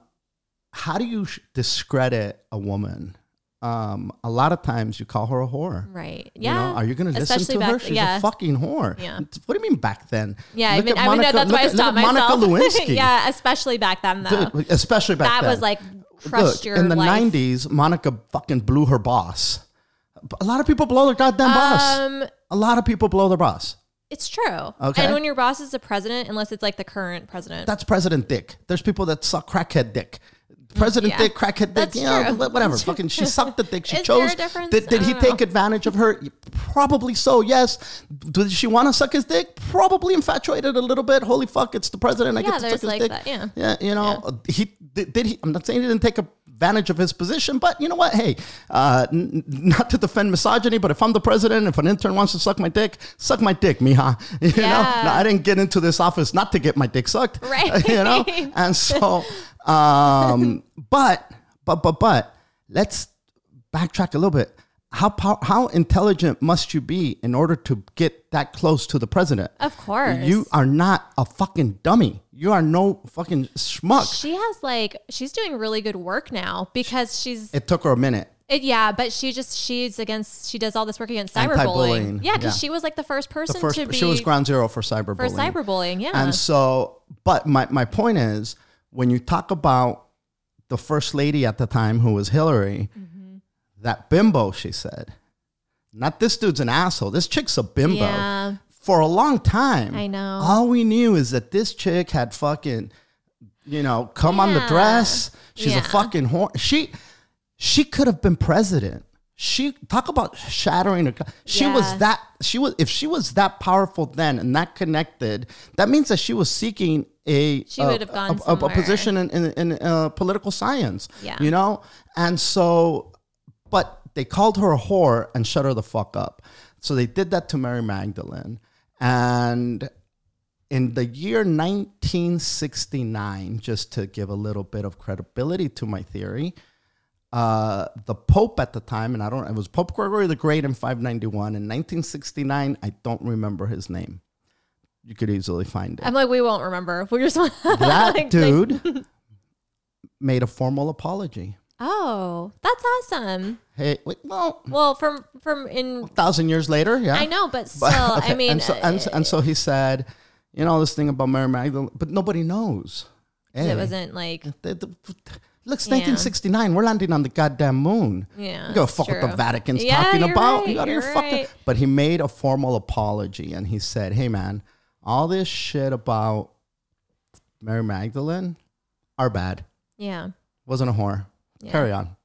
S2: how do you sh- discredit a woman um, a lot of times you call her a whore.
S1: Right.
S2: You
S1: Yeah.
S2: know, are you going to listen to her? She's
S1: yeah.
S2: a fucking whore.
S1: Yeah.
S2: What do you mean back then?
S1: Yeah, I
S2: Look
S1: mean,
S2: at
S1: I mean
S2: Monica-
S1: that's why I stopped myself.
S2: Monica Lewinsky.
S1: yeah, especially back then though.
S2: Dude, especially back
S1: that
S2: then.
S1: was like crushed
S2: Look,
S1: your
S2: in the
S1: life.
S2: '90s, Monica fucking blew her boss. A lot of people blow their goddamn boss.
S1: Um,
S2: A lot of people blow their boss.
S1: it's true.
S2: Okay.
S1: And when your boss is the president, unless it's like the current president,
S2: That's President Dick. There's people that suck crackhead dick. President
S1: Yeah.
S2: Dick, crackhead dick, you know, whatever. Fucking, she sucked the dick. She
S1: Is a
S2: chose. Did, did he
S1: don't
S2: take advantage of her? Probably so. Yes. Did she want to suck his dick? Probably infatuated a little bit. Holy fuck! It's the president. I
S1: Yeah,
S2: get to suck his
S1: like
S2: dick.
S1: that, yeah.
S2: Yeah. You know, he did, did. He. I'm not saying he didn't take advantage of his position, but you know what? Hey, uh, n- not to defend misogyny, but if I'm the president, if an intern wants to suck my dick, suck my dick, mija. You know, No, I didn't get into this office not to get my dick sucked.
S1: Right.
S2: you know, and so, um, but, but, but, but, let's backtrack a little bit. How pow- how intelligent must you be in order to get that close to the president?
S1: Of course.
S2: You are not a fucking dummy. You are no fucking schmuck.
S1: she has like she's doing really good work now because she's
S2: It took her a minute.
S1: it, yeah, but she just she's against she does all this work against cyberbullying. Yeah, because
S2: yeah.
S1: she was like the first person
S2: The first,
S1: to be
S2: she was ground zero for cyberbullying.
S1: for cyberbullying. Yeah,
S2: And so, but my, my point is when you talk about the first lady at the time who was Hillary,
S1: Mm-hmm.
S2: That bimbo, she said, not this dude's an asshole. This chick's a bimbo.
S1: Yeah.
S2: For a long time,
S1: I know.
S2: All we knew is that this chick had fucking, you know, come on the dress. She's
S1: Yeah.
S2: a fucking whore. She, she could have been president. She talk about shattering a. co- She was that. She was if she was that powerful then and that connected. That means that she was seeking a
S1: She
S2: a-
S1: would have gone
S2: a, a, a position in in, in uh, political science.
S1: Yeah.
S2: you know, and so, but they called her a whore and shut her the fuck up. So they did that to Mary Magdalene, and in the year 1969, just to give a little bit of credibility to my theory, uh, the Pope at the time, and I don't, it was Pope Gregory the Great in 591. In 1969, I don't remember his name. You could easily find it.
S1: I'm like we won't remember. We just
S2: That dude made a formal apology.
S1: Oh, that's awesome.
S2: Hey, wait, well,
S1: Well, from from in
S2: thousand years later, yeah.
S1: I know, but still,
S2: But-
S1: I mean,
S2: and so, and, so- and so he said, you know, this thing about Mary Magdalene, but nobody knows.
S1: it
S2: Hey,
S1: wasn't like
S2: the- the- Looks 1969. We're landing on the goddamn moon.
S1: Yeah,
S2: You go
S1: that's
S2: fuck what
S1: true.
S2: the Vatican's
S1: Yeah,
S2: talking
S1: you're
S2: about.
S1: right,
S2: you
S1: you're right.
S2: But he made a formal apology and he said, "Hey man, all this shit about Mary Magdalene are bad.
S1: yeah.
S2: Wasn't a whore.
S1: Yeah.
S2: Carry on."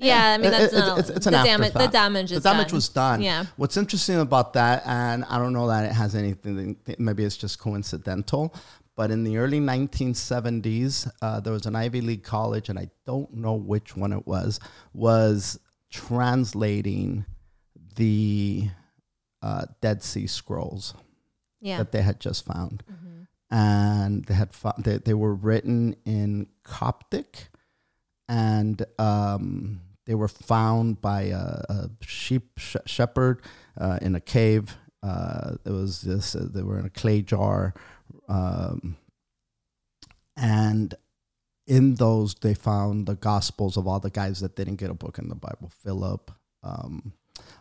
S1: Yeah, I mean that's
S2: it-
S1: not,
S2: it's, it's an
S1: the damage. The damage is
S2: the damage
S1: done.
S2: was done.
S1: Yeah.
S2: What's interesting about that, and I don't know that it has anything. Maybe it's just coincidental, but in the early 1970s, uh, there was an Ivy League college, and I don't know which one it was, was translating the uh, Dead Sea Scrolls
S1: Yeah.
S2: that they had just found, and they had they, they were written in Coptic, and um, they were found by a, a sheep sh- shepherd uh, in a cave. Uh, it was this. Uh, they were in a clay jar, um, and in those they found the gospels of all the guys that didn't get a book in the Bible. Philip. Um,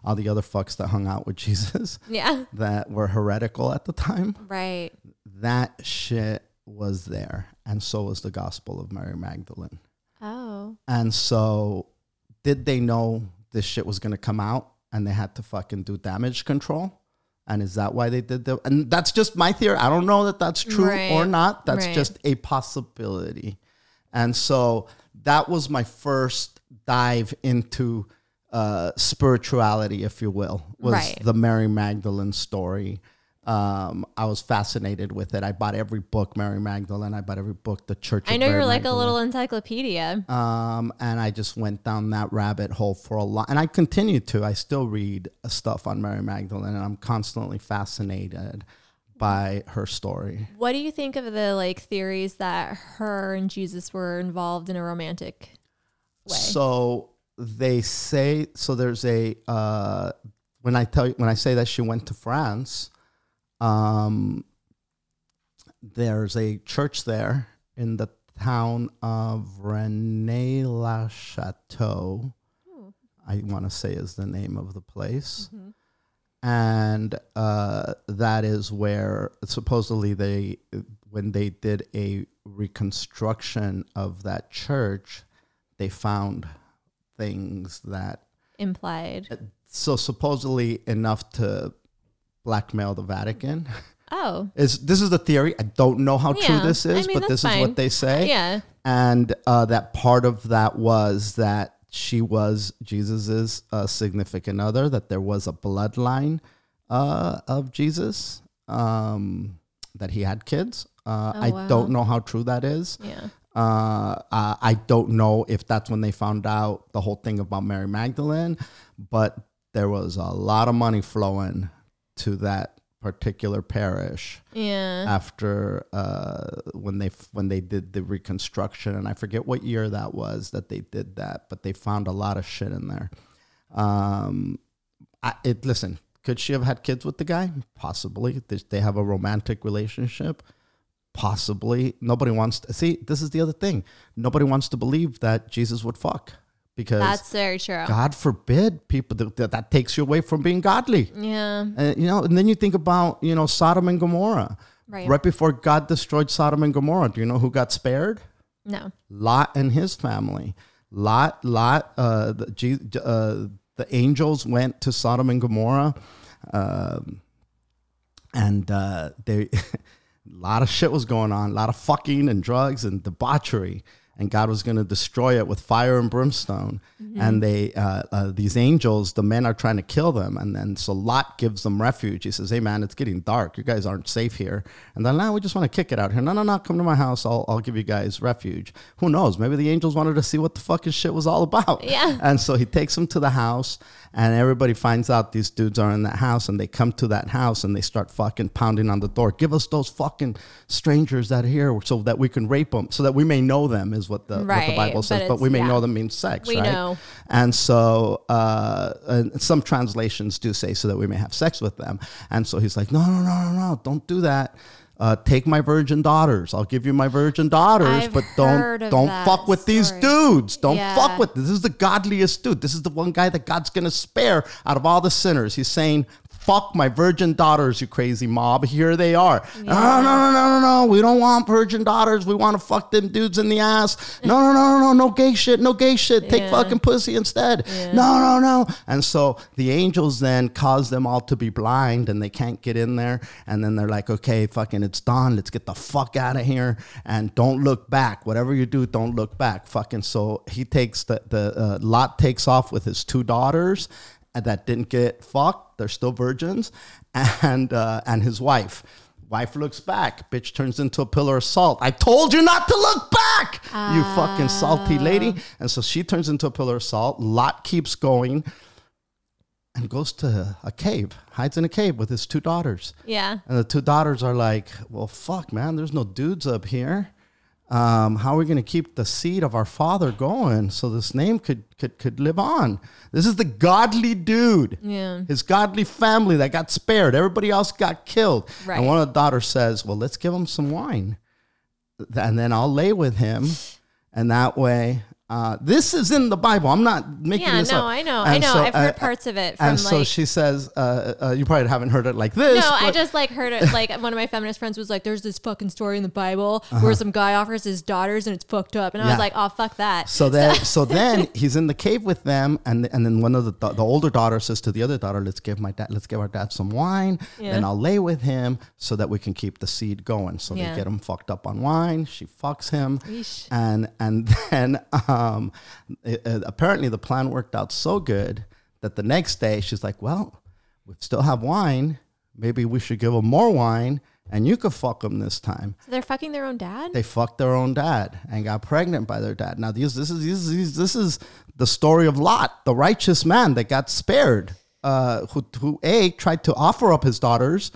S2: all the other fucks that hung out with Jesus
S1: yeah.
S2: that were heretical at the time,
S1: Right.
S2: that shit was there. And so was the Gospel of Mary Magdalene.
S1: Oh.
S2: And so, did they know this shit was going to come out and they had to fucking do damage control? And is that why they did that? And that's just my theory. I don't know that that's true
S1: Right.
S2: or not. That's
S1: Right.
S2: just a possibility. And so, that was my first dive into uh, spirituality, if you will, was
S1: Right.
S2: the Mary Magdalene story. Um, I was fascinated with it. I bought every book, Mary Magdalene. I bought every book, The Church.
S1: I know
S2: Mary
S1: you're like a little encyclopedia.
S2: Um, and I just went down that rabbit hole for a lot, and I continue to. I still read stuff on Mary Magdalene, and I'm constantly fascinated by her story.
S1: What do you think of the like theories that her and Jesus were involved in a romantic way?
S2: So they say so. There's a uh, when I tell you when I say that she went to France, um, there's a church there in the town of Rennes-le-Château. I want to say is the name of the place.
S1: Mm-hmm.
S2: And uh, that is where supposedly they, when they did a reconstruction of that church, they found things that
S1: Implied.
S2: so supposedly enough to blackmail the Vatican.
S1: Oh.
S2: Is this is the theory? I don't know how true
S1: Yeah.
S2: this
S1: I
S2: is,
S1: mean,
S2: but this is what they say.
S1: Yeah.
S2: And uh, that part of that was that she was Jesus's uh, significant other. That there was a bloodline uh, of Jesus. Um, that he had kids. Uh,
S1: Oh,
S2: I
S1: wow.
S2: don't know how true that is.
S1: Yeah.
S2: Uh, uh, I don't know if that's when they found out the whole thing about Mary Magdalene, but there was a lot of money flowing to that particular parish
S1: Yeah.
S2: after uh, when they when they did the reconstruction, and I forget what year that was that they did that, but they found a lot of shit in there. Um, I, it listen, could she have had kids with the guy? Possibly. They, they have a romantic relationship. Possibly. Nobody wants to see. This is the other thing. Nobody wants to believe that Jesus would fuck because
S1: That's very true.
S2: God forbid people that, that takes you away from being godly.
S1: Yeah.
S2: Uh, you know, and then you think about you know Sodom and Gomorrah.
S1: Right.
S2: Right before God destroyed Sodom and Gomorrah, do you know who got spared?
S1: No.
S2: Lot and his family. Lot, Lot, uh, the, uh, the angels went to Sodom and Gomorrah, um, and uh, they, a lot of shit was going on, a lot of fucking and drugs and debauchery, and God was going to destroy it with fire and brimstone. And they, uh, uh, these angels, the men are trying to kill them, and then so Lot gives them refuge. He says, "Hey man, it's getting dark. You guys aren't safe here." And then, "No, we just want to kick it out here." No, no, no, come to my house. I'll, I'll give you guys refuge. Who knows? Maybe the angels wanted to see what the fucking shit was all about.
S1: Yeah.
S2: And so he takes them to the house, and everybody finds out these dudes are in that house, and they come to that house and they start fucking pounding on the door. Give us those fucking strangers that are here, so that we can rape them, so that we may know them, is what the, what the Bible says. But,
S1: it's-
S2: we may
S1: yeah.
S2: know them means sex,
S1: We
S2: right?
S1: know.
S2: And so uh, and some translations do say so that we may have sex with them. And so he's like, no, no, no, no, no, don't do that. Uh, take my virgin daughters. I'll give you my virgin daughters,
S1: I've
S2: but don't don't fuck with these dudes. Don't
S1: Yeah.
S2: fuck with this. this is the godliest dude. This is the one guy that God's gonna spare out of all the sinners. He's saying, "Fuck my virgin daughters, you crazy mob. Here they are. No, no, no, no, no, no. We don't want virgin daughters. We want to fuck them dudes in the ass. No, no, no, no, no, no gay shit. No gay shit. Take
S1: Yeah.
S2: fucking pussy instead. No, no, no. And so the angels then cause them all to be blind, and they can't get in there. And then they're like, "Okay, fucking, it's dawn. Let's get the fuck out of here, and don't look back. Whatever you do, don't look back." Fucking. So he takes the the uh, Lot takes off with his two daughters that didn't get fucked. They're still virgins, and uh, and his wife. Wife looks back. Bitch turns into a pillar of salt. I told you not to look back, you fucking salty lady. And so she turns into a pillar of salt. Lot keeps going and goes to a cave, hides in a cave with his two daughters.
S1: Yeah.
S2: And the two daughters are like, well, fuck, man, there's no dudes up here. Um, how are we going to keep the seed of our father going so this name could, could, could live on? This is the godly dude.
S1: Yeah.
S2: His godly family that got spared. Everybody else got killed.
S1: Right.
S2: And one of the daughters says, well, let's give him some wine. And then I'll lay with him. And that way, uh, this is in the Bible. I'm not making this up.
S1: Yeah,
S2: this
S1: no,
S2: up.
S1: I know. I know.
S2: so,
S1: I've heard
S2: uh,
S1: parts of it from
S2: and so she says, uh, uh, you probably haven't heard it like this.
S1: No, I just like heard it. Like one of my feminist friends was like, "There's this fucking story in the Bible
S2: Uh-huh.
S1: where some guy offers his daughters and it's fucked up," and I was like, "Oh fuck that."
S2: So then, so then he's in the cave with them, and and then one of the the older daughter says to the other daughter, "Let's give my dad, let's give our dad some wine,
S1: Yeah.
S2: and I'll lay with him so that we can keep the seed going." So
S1: Yeah.
S2: they get him fucked up on wine. She fucks him,
S1: Yeesh.
S2: and and then um, it- it- apparently the plan worked out so good that the next day she's like, "Well, we still have wine. Maybe we should give him more wine." And you could fuck him this time.
S1: So they're fucking their own dad.
S2: They fucked their own dad and got pregnant by their dad. Now, these, this is this is this is the story of Lot, the righteous man that got spared, uh, who who a tried to offer up his daughters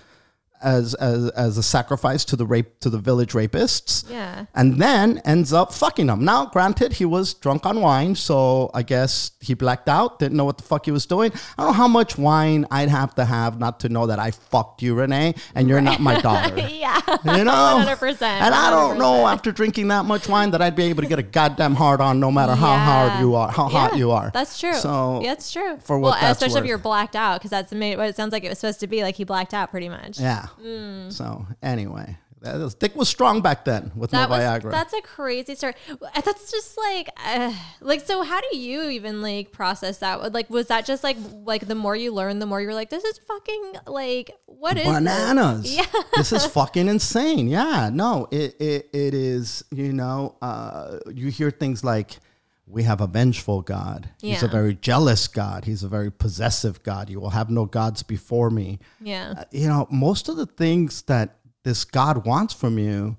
S2: as as as a sacrifice to the rape to the village rapists.
S1: Yeah.
S2: And then ends up fucking them. Now, granted, he was drunk on wine, so I guess he blacked out, didn't know what the fuck he was doing. I don't know how much wine I'd have to have not to know that I fucked you, Renee, and you're not my daughter.
S1: yeah.
S2: You know?
S1: 100%,
S2: And I don't know
S1: 100%.
S2: after drinking that much wine that I'd be able to get a goddamn hard on no matter how
S1: Yeah.
S2: hard you are, how hot you are.
S1: That's true.
S2: So
S1: yeah, that's true.
S2: for what
S1: well, especially
S2: worth.
S1: if you're blacked out, because that's what it sounds like it was supposed to be. Like he blacked out pretty much.
S2: Yeah.
S1: Mm.
S2: So anyway, that was, Dick was strong back then with
S1: That
S2: no
S1: was
S2: Viagra.
S1: that's a crazy story. That's just like uh, like so. How do you even like process that? Like, was that just like like the more you learn, the more you're like, this is fucking like what is this?
S2: bananas.
S1: Yeah.
S2: this is fucking insane. Yeah, no, it it, it is. You know, uh, you hear things like. We have a vengeful God. He's a very jealous God. He's a very possessive God. You will have no gods before me.
S1: Yeah.
S2: Uh, you know, most of the things that this God wants from you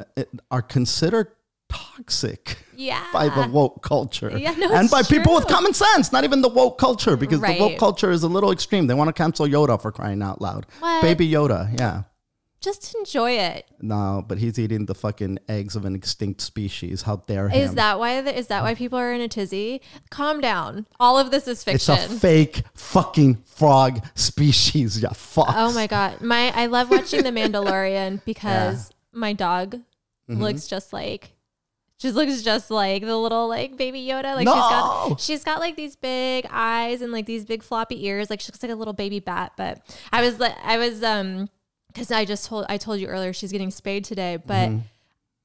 S2: uh, it, are considered toxic
S1: Yeah.
S2: by the woke culture
S1: Yeah, no,
S2: and by people with common sense, not even the woke culture, because the woke culture is a little extreme. They want to cancel Yoda for crying out loud.
S1: What?
S2: Baby Yoda, yeah.
S1: Just enjoy it.
S2: No, but he's eating the fucking eggs of an extinct species. How dare him?
S1: Is that why? The, is that why people are in a tizzy? Calm down. All of this is fiction.
S2: it's a fake fucking frog species. Yeah, fuck.
S1: Oh my god, my I love watching The Mandalorian because my dog
S2: Mm-hmm.
S1: looks just like she looks just like the little like baby Yoda. Like she's
S2: No!
S1: got she's got like these big eyes and like these big floppy ears. Like she looks like a little baby bat. But I was like I was um because I just told I told you earlier she's getting spayed today, but
S2: Mm-hmm.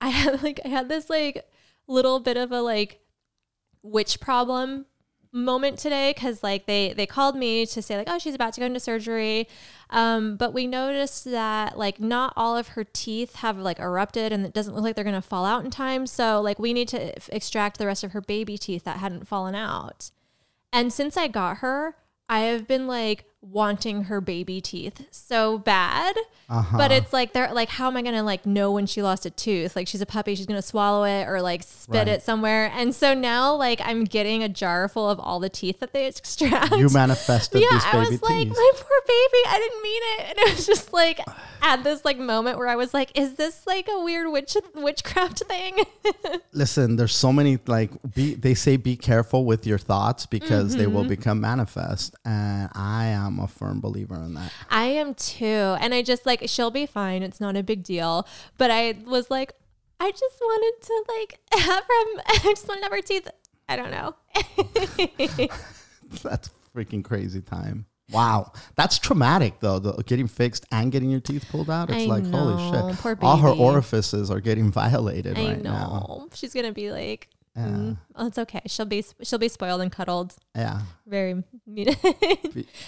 S1: I had like I had this like little bit of a like witch problem moment today because like they they called me to say like oh she's about to go into surgery. Um but we noticed that like not all of her teeth have like erupted and it doesn't look like they're gonna fall out in time. So like we need to f- extract the rest of her baby teeth that hadn't fallen out. And since i got her i have been like wanting her baby teeth so bad.
S2: Uh-huh.
S1: but it's like they're like how am i gonna like know when she lost a tooth? Like she's a puppy she's gonna swallow it or like spit
S2: Right.
S1: it somewhere. And so now like i'm getting a jar full of all the teeth that they extract.
S2: You manifested
S1: yeah i was like my poor baby i didn't mean it. And it was just like at this like moment where i was like is this like a weird witch witchcraft thing?
S2: Listen, there's so many like be, they say be careful with your thoughts because they
S1: Mm-hmm.
S2: will become manifest, and I am a firm believer in that.
S1: I am too. And I just like, she'll be fine. It's not a big deal. But I was like, I just wanted to like have her, I just want to have her teeth. I don't know.
S2: That's freaking crazy time. Wow, that's traumatic though. The, getting fixed and getting your teeth pulled out. It's
S1: I
S2: like holy shit.
S1: poor
S2: All her orifices are getting violated
S1: I
S2: right
S1: know.
S2: now.
S1: She's going to be like,
S2: Yeah,
S1: mm, oh, it's okay. She'll be, she'll be spoiled and cuddled.
S2: yeah,
S1: Very.
S2: Be-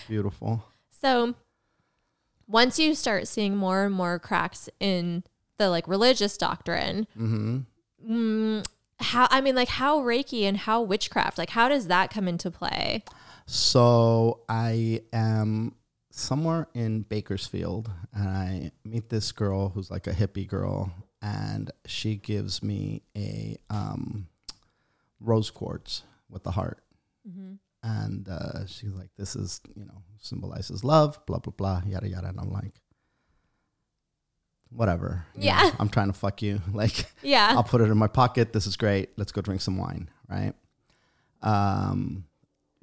S2: beautiful.
S1: so once you start seeing more and more cracks in the like religious doctrine,
S2: hmm
S1: mm, how, I mean, like how Reiki and how witchcraft, like how does that come into play?
S2: So I am somewhere in Bakersfield and I meet this girl who's like a hippie girl and she gives me a um, rose quartz with the heart. And uh, she's like, this is, you know, symbolizes love, blah, blah, blah, yada, yada. And I'm like, whatever. you know,
S1: Yeah.
S2: I'm trying to fuck you. Like,
S1: Yeah.
S2: I'll put it in my pocket. This is great. Let's go drink some wine, right? Um,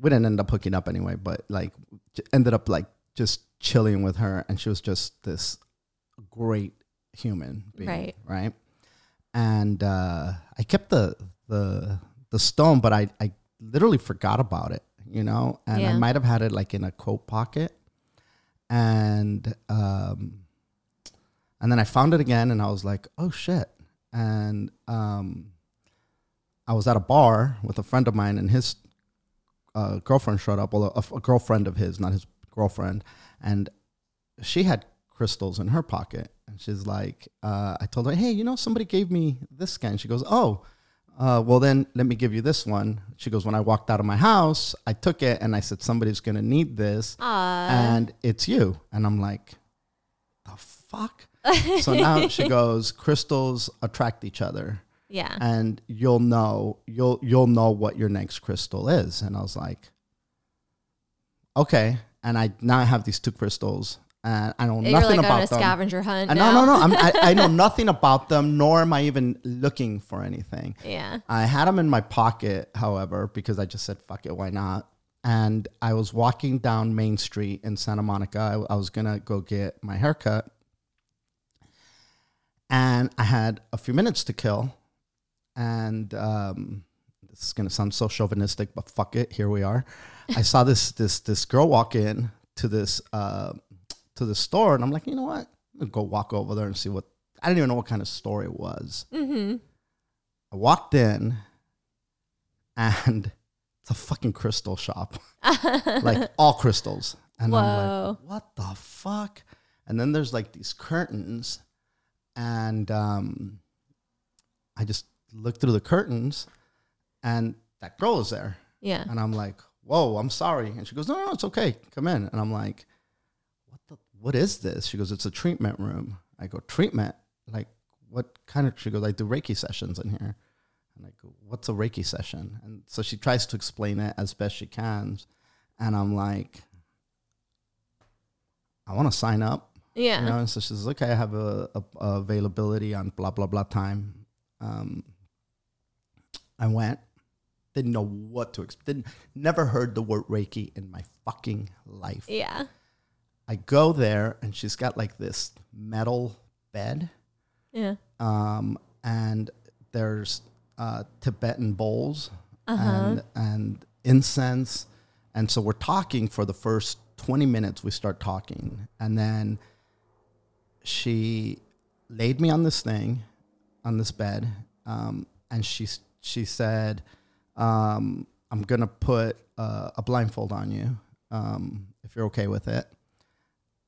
S2: we didn't end up hooking up anyway, but like, j- ended up like just chilling with her, and she was just this great human being,
S1: Right.
S2: right? And uh, I kept the the the stone, but I I literally forgot about it, you know, and I might have had it like in a coat pocket, and um, and then I found it again, and I was like, oh shit, and um, I was at a bar with a friend of mine, and his uh, girlfriend showed up, well, a, a girlfriend of his, not his girlfriend, and she had crystals in her pocket, and she's like, uh, I told her, hey, you know, somebody gave me this scan. She goes, oh. Uh, well, then let me give you this one. She goes, When I walked out of my house, I took it and I said, Somebody's going to need this
S1: Aw.
S2: and it's you. And I'm like, the fuck? so now she goes, crystals attract each other
S1: yeah.
S2: and you'll know you'll you'll know what your next crystal is. And I was like, okay. And I now I have these two crystals and I know
S1: You're
S2: nothing
S1: like on a
S2: about them.
S1: scavenger hunt.
S2: And no, no, no. I'm, I, I know nothing about them, nor am I even looking for anything.
S1: Yeah.
S2: I had them in my pocket, however, because I just said, fuck it, why not? And I was walking down Main Street in Santa Monica. I, I was going to go get my haircut. And I had a few minutes to kill. And um, this is going to sound so chauvinistic, but fuck it, here we are. I saw this this this girl walk in to this uh, to the store, and I'm like, you know what? I'm gonna go walk over there and see what. I didn't even know what kind of store it was.
S1: Mm-hmm.
S2: I walked in and it's a fucking crystal shop. like all crystals. And I'm like, what the fuck? And then there's like these curtains. And um, I just looked through the curtains and that girl is there.
S1: Yeah.
S2: And I'm like, whoa, I'm sorry. And she goes, no, no, it's okay. Come in. And I'm like, what is this? She goes, it's a treatment room. I go, treatment? Like, what kind of, she goes, I do Reiki sessions in here. And I go, what's a Reiki session? And so she tries to explain it as best she can. And I'm like, I want to sign up.
S1: Yeah.
S2: You know, and so she says, okay, I have a, a, a availability on blah, blah, blah time. Um, I went, didn't know what to expect. Didn't, never heard the word Reiki in my fucking life.
S1: yeah.
S2: I go there and she's got like this metal bed.
S1: Yeah.
S2: Um, and there's uh, Tibetan bowls
S1: Uh-huh.
S2: and, and incense. And so we're talking for the first 20 minutes, we start talking. And then she laid me on this thing, on this bed. Um, and she, she said, um, I'm going to put uh, a blindfold on you um, if you're okay with it.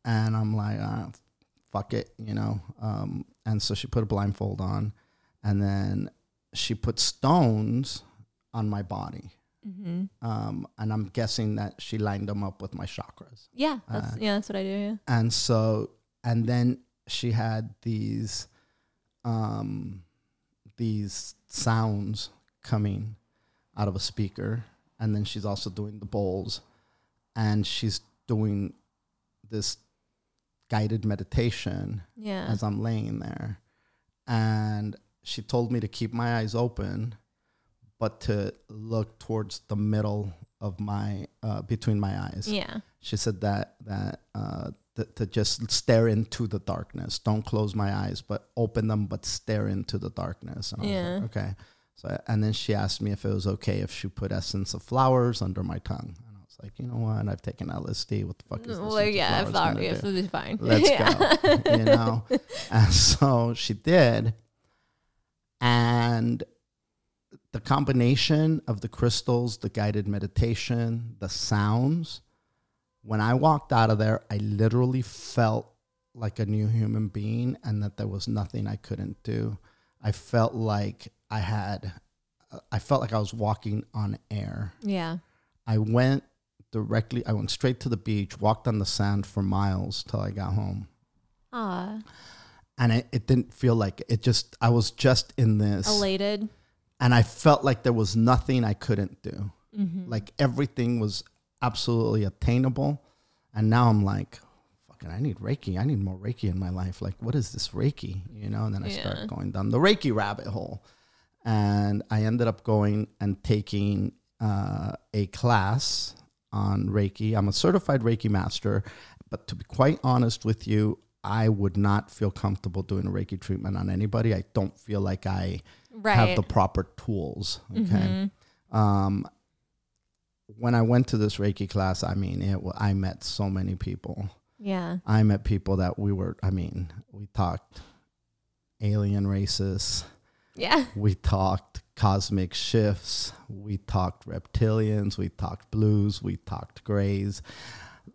S2: And I'm like, uh, fuck it, you know. Um, and so she put a blindfold on, and then she put stones on my body.
S1: Mm-hmm.
S2: Um, and I'm guessing that she lined them up with my chakras.
S1: Yeah. That's
S2: Uh,
S1: yeah. That's what I do. Yeah.
S2: And so, and then she had these, um, these sounds coming out of a speaker, and then she's also doing the bowls, and she's doing this guided meditation
S1: Yeah.
S2: as I'm laying there. And she told me to keep my eyes open, but to look towards the middle of my, uh, between my eyes.
S1: Yeah.
S2: She said that, that, uh, to, to just stare into the darkness. Don't close my eyes, but open them, but stare into the darkness. And I was
S1: Yeah.
S2: like, okay. So, and then she asked me if it was okay if she put essence of flowers under my tongue. And I was like, you know what? I've taken LSD. What the fuck is this?
S1: Well, yeah.
S2: flowers
S1: Flower.
S2: gonna
S1: Yeah.
S2: do?
S1: Food is fine.
S2: let's
S1: yeah.
S2: go you know and so she did and the combination of the crystals the guided meditation the sounds when i walked out of there i literally felt like a new human being and that there was nothing i couldn't do i felt like i had i felt like i was walking on air
S1: Yeah.
S2: I went directly, I went straight to the beach, walked on the sand for miles till I got home.
S1: Ah.
S2: And it, it didn't feel like it just, I was just in this.
S1: Elated.
S2: And I felt like there was nothing I couldn't do.
S1: Mm-hmm.
S2: Like everything was absolutely attainable. And now I'm like, fucking, I need Reiki. I need more Reiki in my life. Like, what is this Reiki? You know? And then I
S1: Yeah.
S2: start going down the Reiki rabbit hole. And I ended up going and taking uh, a class on Reiki. I'm a certified Reiki master, but to be quite honest with you, I would not feel comfortable doing a Reiki treatment on anybody. I don't feel like I
S1: Right.
S2: have the proper tools. Okay.
S1: Mhm.
S2: Um, when I went to this Reiki class, I mean, it, I met so many people.
S1: Yeah.
S2: I met people that we were, I mean, we talked alien races,
S1: Yeah.
S2: we talked cosmic shifts, we talked reptilians, we talked blues, we talked grays.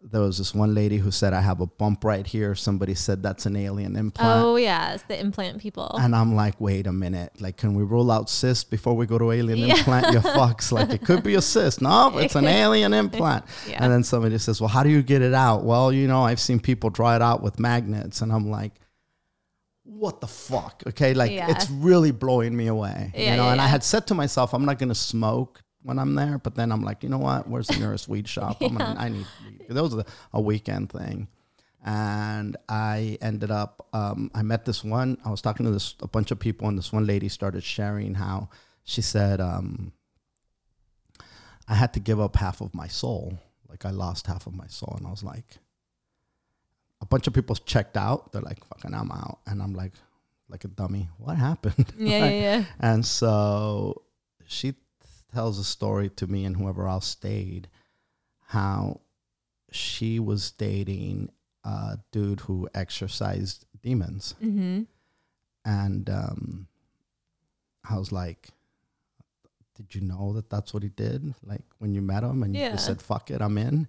S2: There was this one lady who said, I have a bump right here. Somebody said that's an alien implant.
S1: Oh yeah. It's the implant people.
S2: And I'm like, wait a minute. Like, can we rule out cyst before we go to alien
S1: Yeah.
S2: implant? You fucks. Like, it could be a cyst. No, it's an alien implant.
S1: Yeah.
S2: And then somebody says, well, how do you get it out? Well, you know, I've seen people draw it out with magnets. And I'm like, what the fuck? Okay. Like,
S1: Yeah.
S2: it's really blowing me away.
S1: Yeah,
S2: you know,
S1: yeah,
S2: and I had said to myself, I'm not going to smoke when I'm there. But then I'm like, you know what? Where's the nearest weed shop? I'm gonna, I need weed. That was a, a weekend thing. and I ended up. Um, I met this one. I was talking to this a bunch of people, and this one lady started sharing how she said, um, "I had to give up half of my soul. Like I lost half of my soul," and I was like, a bunch of people checked out. They're like, "Fucking, I'm out," and I'm like, like a dummy. What happened?
S1: Yeah, yeah, yeah.
S2: And so she tells a story to me and whoever else stayed how she was dating a dude who exorcised demons.
S1: Mm-hmm.
S2: And um, I was like, Did you know that that's what he did? Like when you met him and you
S1: Yeah.
S2: just said, Fuck it, I'm in.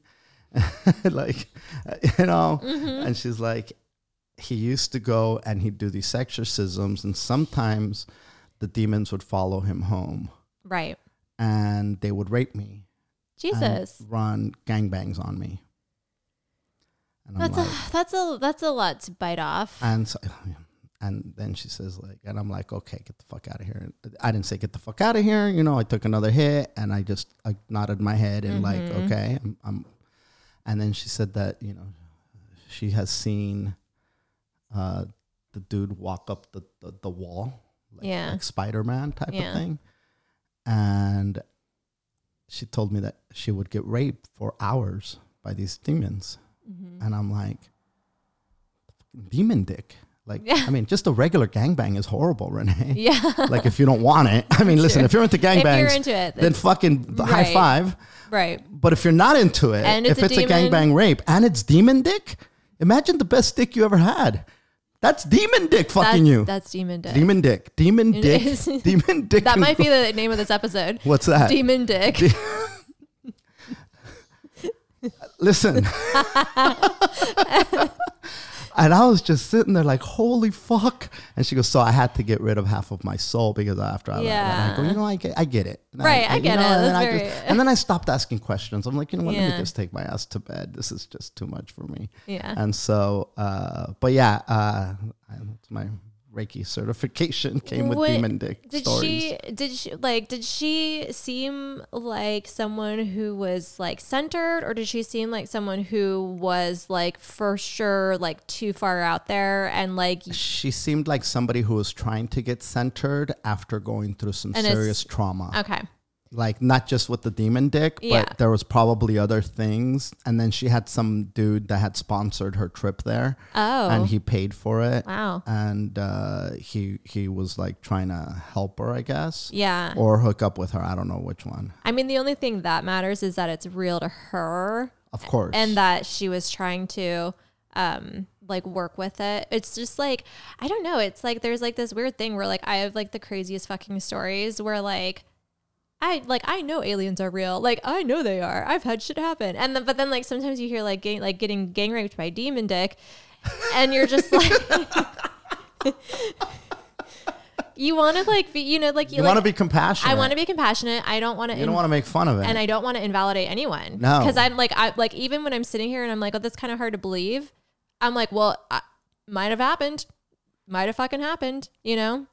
S2: like, you know?
S1: Mm-hmm.
S2: And she's like, he used to go and he'd do these exorcisms, and sometimes the demons would follow him home
S1: Right.
S2: and they would rape me,
S1: Jesus.
S2: run gangbangs on me. And
S1: That's
S2: like,
S1: a that's a that's a lot to bite off.
S2: and so, and then she says like, and I'm like, okay, get the fuck out of here. I didn't say get the fuck out of here. You know, I took another hit and I just I nodded my head and like,
S1: Mhm.
S2: okay, I'm, I'm. And then she said that you know, she has seen, uh, the dude walk up the the, the wall, like,
S1: Yeah.
S2: like Spider Man type
S1: Yeah.
S2: of thing, and she told me that she would get raped for hours by these demons,
S1: Mhm.
S2: and I'm like, demon dick. Like,
S1: Yeah.
S2: I mean, just a regular gangbang is horrible, Renee.
S1: Yeah.
S2: like, if you don't want it, I mean, listen, if you're into gangbangs,
S1: into it,
S2: then fucking high five.
S1: right.
S2: But if you're not into it,
S1: And it's
S2: if
S1: a
S2: it's a gangbang rape and it's demon dick, imagine the best dick you ever had. That's demon dick fucking
S1: that's,
S2: you.
S1: That's demon dick.
S2: demon dick. Demon
S1: It
S2: dick.
S1: is.
S2: demon dick.
S1: that might be the name of this episode.
S2: What's that?
S1: Demon dick.
S2: Listen. And I was just sitting there like, holy fuck. And she goes, so I had to get rid of half of my soul because after I, yeah. I go, you know, I get, I get it. And
S1: Right, I
S2: you
S1: get it.
S2: And, then I
S1: very-
S2: just, and then I stopped asking questions. I'm like, you know what, let me just take my ass to bed. This is just too much for me.
S1: yeah.
S2: And so, uh, but yeah, uh, that's my Reiki certification came with
S1: What-
S2: demon dick
S1: Did
S2: stories.
S1: she did she like did she seem like someone who was like centered or did she seem like someone who was like for sure like too far out there and like
S2: she seemed like somebody who was trying to get centered after going through some serious trauma.
S1: okay.
S2: Like not just with the demon dick, but there was probably other things. And then she had some dude that had sponsored her trip there,
S1: Oh.
S2: and he paid for it.
S1: wow.
S2: And uh, he he was like trying to help her, I guess,
S1: Yeah.
S2: or hook up with her. I don't know which one.
S1: I mean the only thing that matters is that it's real to her
S2: Of course,
S1: and that she was trying to um like work with it. It's just like I don't know, it's like there's like this weird thing where like I have like the craziest fucking stories where like I like I know aliens are real. Like I know they are. I've had shit happen. And then but then like sometimes you hear like gang, like getting gang raped by demon dick and you're just like You want to like be, you know like you,
S2: you
S1: like,
S2: want to be compassionate.
S1: I want to be compassionate. I don't want to
S2: You don't want to make fun of it.
S1: and I don't want to invalidate anyone.
S2: No.
S1: because I'm like, I like even when I'm sitting here and I'm like, oh, that's kind of hard to believe. I'm like, well, I, might have happened, might have fucking happened, you know?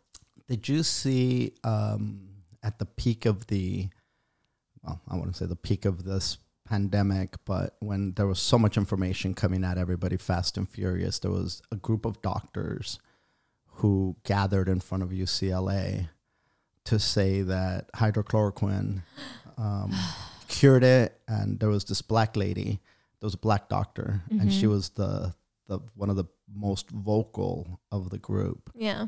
S2: Did you see um, at the peak of the, well, I wouldn't say the peak of this pandemic, but when there was so much information coming at everybody fast and furious, there was a group of doctors who gathered in front of UCLA to say that hydrochloroquine um, cured it. And there was this black lady, there was a black doctor, and she was the, the one of the most vocal of the group
S1: Yeah,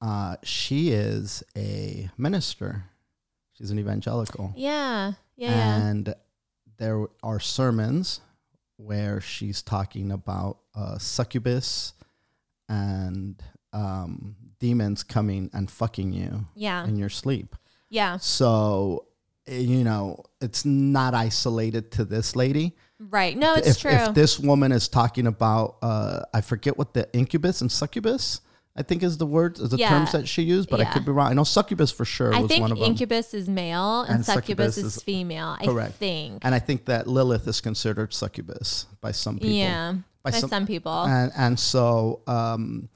S2: uh, she is a minister. She's an evangelical.
S1: yeah, yeah, yeah.
S2: And there are sermons where she's talking about uh, succubus and um, demons coming and fucking you
S1: yeah,
S2: in your sleep.
S1: yeah.
S2: So, you know, it's not isolated to this lady.
S1: Right. No, it's
S2: if,
S1: true.
S2: if this woman is talking about, uh, I forget what the incubus and succubus, I think is the words, the
S1: Yeah.
S2: terms that she used, but I could be wrong. I know succubus for sure
S1: I
S2: was
S1: think
S2: one of them.
S1: incubus is male and,
S2: And
S1: succubus,
S2: succubus
S1: is,
S2: is-
S1: female. I
S2: correct.
S1: think.
S2: and I think that Lilith is considered succubus by some people.
S1: Yeah, by,
S2: By
S1: some,
S2: some-
S1: people.
S2: And and so, um,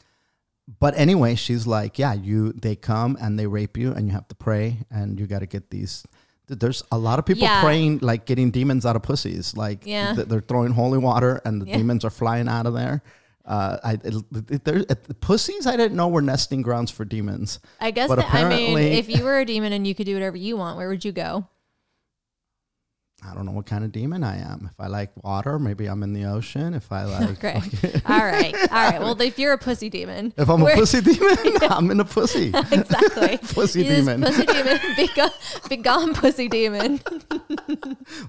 S2: but anyway, she's like, yeah, you they come and they rape you, and you have to pray, and you got to get these There's a lot of people
S1: Yeah.
S2: praying like getting demons out of pussies. Like
S1: Yeah.
S2: th- they're throwing holy water and the
S1: Yeah.
S2: demons are flying out of there. Uh, I there, it, pussies I didn't know were nesting grounds for demons.
S1: I guess
S2: But
S1: that, I mean,
S2: apparently-
S1: if you were a demon and you could do whatever you want, where would you go?
S2: I don't know what kind of demon I am. If I like water, maybe I'm in the ocean. If I like,
S1: Okay. all right. All right. Well, if you're a pussy demon,
S2: if I'm
S1: where-
S2: a pussy demon, I'm in a pussy.
S1: exactly.
S2: Pussy demon.
S1: Pussy demon. Be gone, be gone, pussy demon.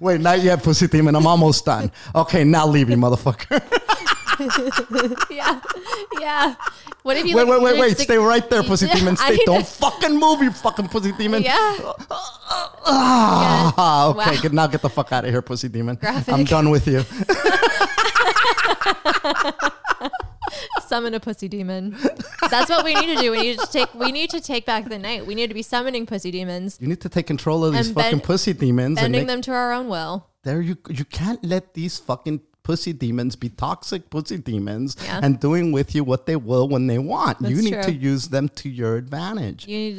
S2: Wait, not yet, pussy demon. I'm almost done. Okay, now leave you, motherfucker.
S1: yeah. Yeah. What if you
S2: wait,
S1: like,
S2: wait, wait, wait.
S1: sick-
S2: Stay right there, pussy
S1: Yeah,
S2: demon. Stay. Don't fucking move, you fucking pussy demon.
S1: Yeah.
S2: Ah, okay,
S1: Wow.
S2: good. Now get the fuck out of here, pussy demon.
S1: Graphic.
S2: I'm done with you.
S1: Summon a pussy demon. That's what we need to do. We need to take. We need to take back the night. We need to be summoning pussy demons,
S2: You need to take control of these
S1: And
S2: fucking pussy demons and
S1: bending
S2: make,
S1: them to our own will.
S2: there you you can't let these fucking pussy demons be toxic pussy demons
S1: Yeah.
S2: and doing with you what they will when they want. you need
S1: true.
S2: to use them to your advantage.
S1: You need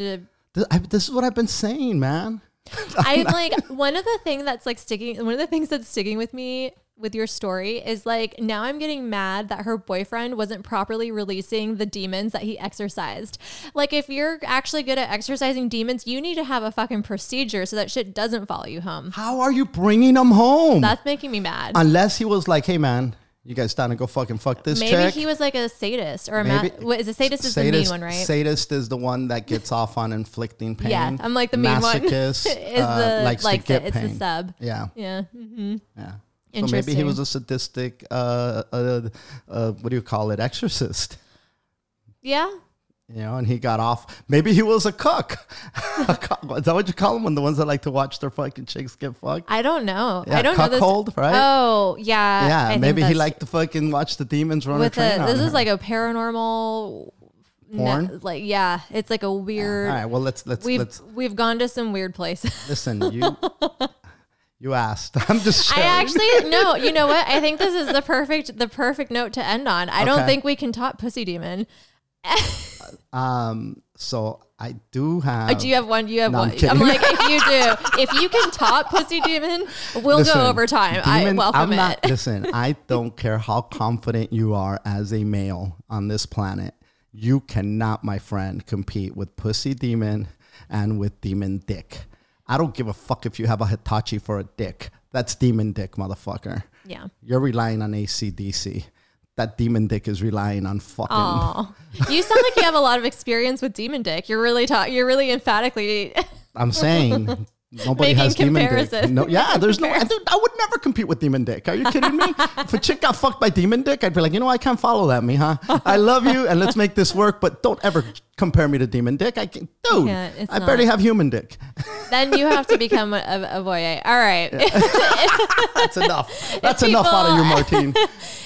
S1: to
S2: I- this is what I've been saying, man.
S1: I'm like one of the thing that's like sticking one of the things that's sticking with me with your story is like now I'm getting mad that her boyfriend wasn't properly releasing the demons that he exercised. Like if you're actually good at exercising demons, you need to have a fucking procedure so that shit doesn't follow you home.
S2: How are you bringing them home?
S1: That's making me mad.
S2: Unless he was like, hey, man, you guys down to go fucking fuck this
S1: Maybe
S2: chick.
S1: he was like a sadist or a ma-
S2: Maybe-
S1: what is a sadist is the mean
S2: Sadist-
S1: one, right?
S2: Sadist is the one that gets off on inflicting pain.
S1: Yeah, I'm like the mean one.
S2: Masochist
S1: is
S2: uh,
S1: the
S2: likes
S1: likes
S2: to get
S1: it. It's
S2: pain.
S1: the sub.
S2: Yeah,
S1: Yeah. Mm-hmm.
S2: yeah. So maybe he was a sadistic, uh, uh, uh, what do you call it, exorcist?
S1: Yeah.
S2: You know, and he got off. Maybe he was a cook. Is that what you call them? When the ones that like to watch their fucking chicks get fucked?
S1: I don't know.
S2: Yeah,
S1: I don't know this.
S2: cuckold, right?
S1: Oh, yeah.
S2: Yeah,
S1: think
S2: maybe he liked to fucking watch the demons run
S1: with
S2: a train
S1: a, this is
S2: her.
S1: like a paranormal
S2: Porn?
S1: like yeah, it's like a weird.
S2: All right, well let's let's
S1: we've
S2: let's
S1: we've gone to some weird places.
S2: listen. You you asked. I'm just.
S1: I actually no. You know what? I think this is the perfect the perfect note to end on. I don't think we can top pussy demon.
S2: Um. So I do have.
S1: Uh, do you have one? Do you have
S2: No, I'm
S1: one. I'm, like, if you do, if you can top pussy demon, we'll
S2: Listen,
S1: go over time. I welcome
S2: I'm not,
S1: it.
S2: Listen, I don't care how confident you are as a male on this planet. You cannot, my friend, compete with Pussy Demon and with Demon Dick. I don't give a fuck if you have a Hitachi for a dick. That's Demon Dick, motherfucker.
S1: Yeah.
S2: You're relying on ACDC. That Demon Dick is relying on fucking.
S1: Oh, you sound like you have a lot of experience with demon dick. You're really ta- You're really emphatically.
S2: I'm saying nobody
S1: Making
S2: has demon dick. No, yeah, there's no. I, I would never compete with demon dick. Are you kidding me? if a chick got fucked by demon dick, I'd be like, you know, I can't follow that, me, huh? I love you, and let's make this work, but don't ever compare me to demon dick. I can, dude.
S1: can't,
S2: I barely have human dick.
S1: then you have to become a, a, voyeur. All right.
S2: That's enough. That's enough out of you, Martine.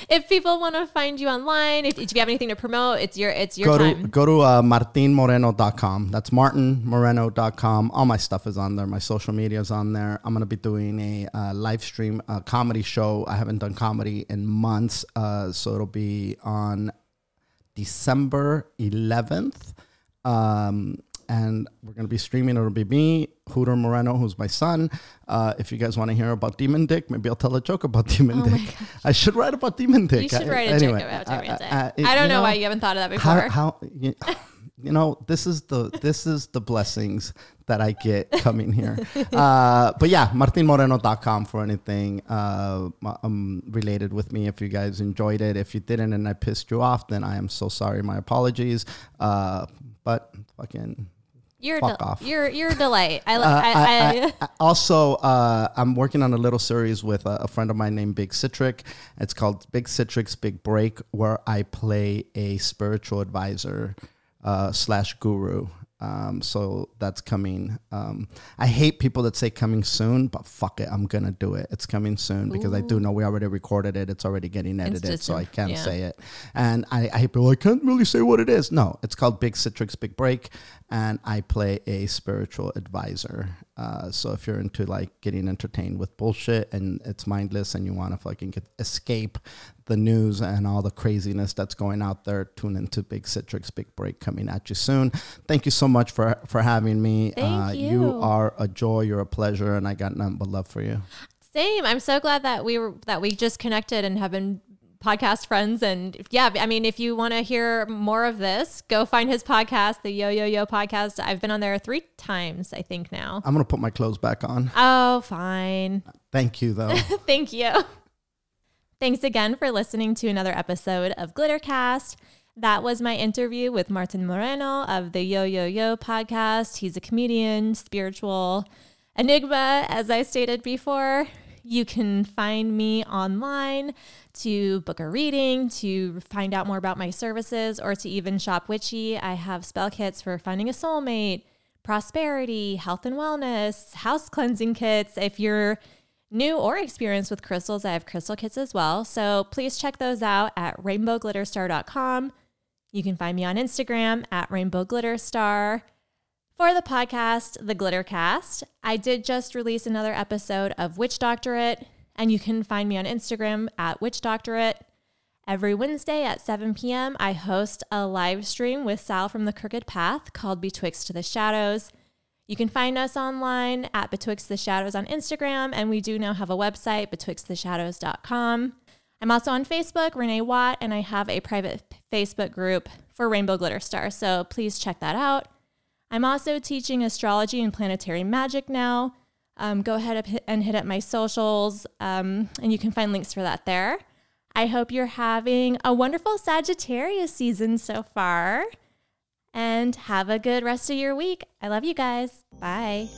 S1: if people want to find you online, if, if you have anything to promote, it's your it's your
S2: go
S1: time.
S2: to go to uh, martinmoreno.com. That's martinmoreno.com. All my stuff is on there. My social media is on there. I'm gonna be doing a uh, live stream uh, comedy show. I haven't done comedy in months, uh, so it'll be on December 11th. Um, and we're going to be streaming. It'll be me, Hooter Moreno, who's my son. Uh, if you guys want to hear about Demon Dick, maybe I'll tell a joke about Demon
S1: Oh
S2: Dick. I should write about Demon Dick.
S1: you should write a
S2: anyway,
S1: joke about
S2: uh,
S1: Demon Dick.
S2: uh, it-
S1: I don't
S2: you
S1: know, why you haven't thought of that
S2: how,
S1: before.
S2: how you, you know this is the this is the blessings that I get coming here. uh, but yeah, martinmoreno.com for anything uh, um, related with me. If you guys enjoyed it, if you didn't, and I pissed you off, then I am so sorry. My apologies. But fucking.
S1: you're
S2: fuck off.
S1: you're you're a delight. I,
S2: Uh,
S1: I, I-
S2: I- also, uh, I'm working on a little series with a, a friend of mine named Big Citric. It's called Big Citric's Big Break, where I play a spiritual advisor uh, slash guru. Um, so that's coming. Um, I hate people that say coming soon, but fuck it, I'm gonna do it. It's coming soon because I do know we already recorded it. It's already getting edited, so I can't
S1: yeah.
S2: say it. And I, I hate people. I can't really say what it is. No, it's called Big Citrix Big Break, and I play a spiritual advisor. Uh, so if you're into like getting entertained with bullshit and it's mindless and you want to fucking escape the news and all the craziness that's going out there, tune into Big Citrix Big Break coming at you soon. Thank you so much for for having me.
S1: Thank
S2: uh,
S1: you.
S2: are a joy. You're a pleasure, and I got nothing but love for you.
S1: Same. I'm so glad that we were that we just connected and have been podcast friends. And yeah, I mean, if you want to hear more of this, go find his podcast, the Yo Yo Yo podcast. I've been on there three times, I think now.
S2: I'm gonna put my clothes back on.
S1: Oh, fine.
S2: Thank you, though.
S1: Thank you. Thanks again for listening to another episode of Glittercast. That was my interview with Martin Moreno of the Yo Yo Yo podcast. He's a comedian, spiritual enigma, as I stated before. You can find me online to book a reading, to find out more about my services, or to even shop witchy. I have spell kits for finding a soulmate, prosperity, health and wellness, house cleansing kits. If you're new or experienced with crystals, I have crystal kits as well. So please check those out at rainbowglitterstar.com. You can find me on Instagram at rainbowglitterstar. For the podcast, The Glittercast, I did just release another episode of Witch Doctorate, and you can find me on Instagram at Witch Doctorate. Every Wednesday at 7 p.m., I host a live stream with Sal from the Crooked Path called Betwixt the Shadows. You can find us online at Betwixt the Shadows on Instagram, and we do now have a website, betwixttheshadows.com. I'm also on Facebook, Renee Watt, and I have a private Facebook group for Rainbow Glitter Star, so please check that out. I'm also teaching astrology and planetary magic now. Um, go ahead and hit up my socials, um, and you can find links for that there. I hope you're having a wonderful Sagittarius season so far, and have a good rest of your week. I love you guys. Bye.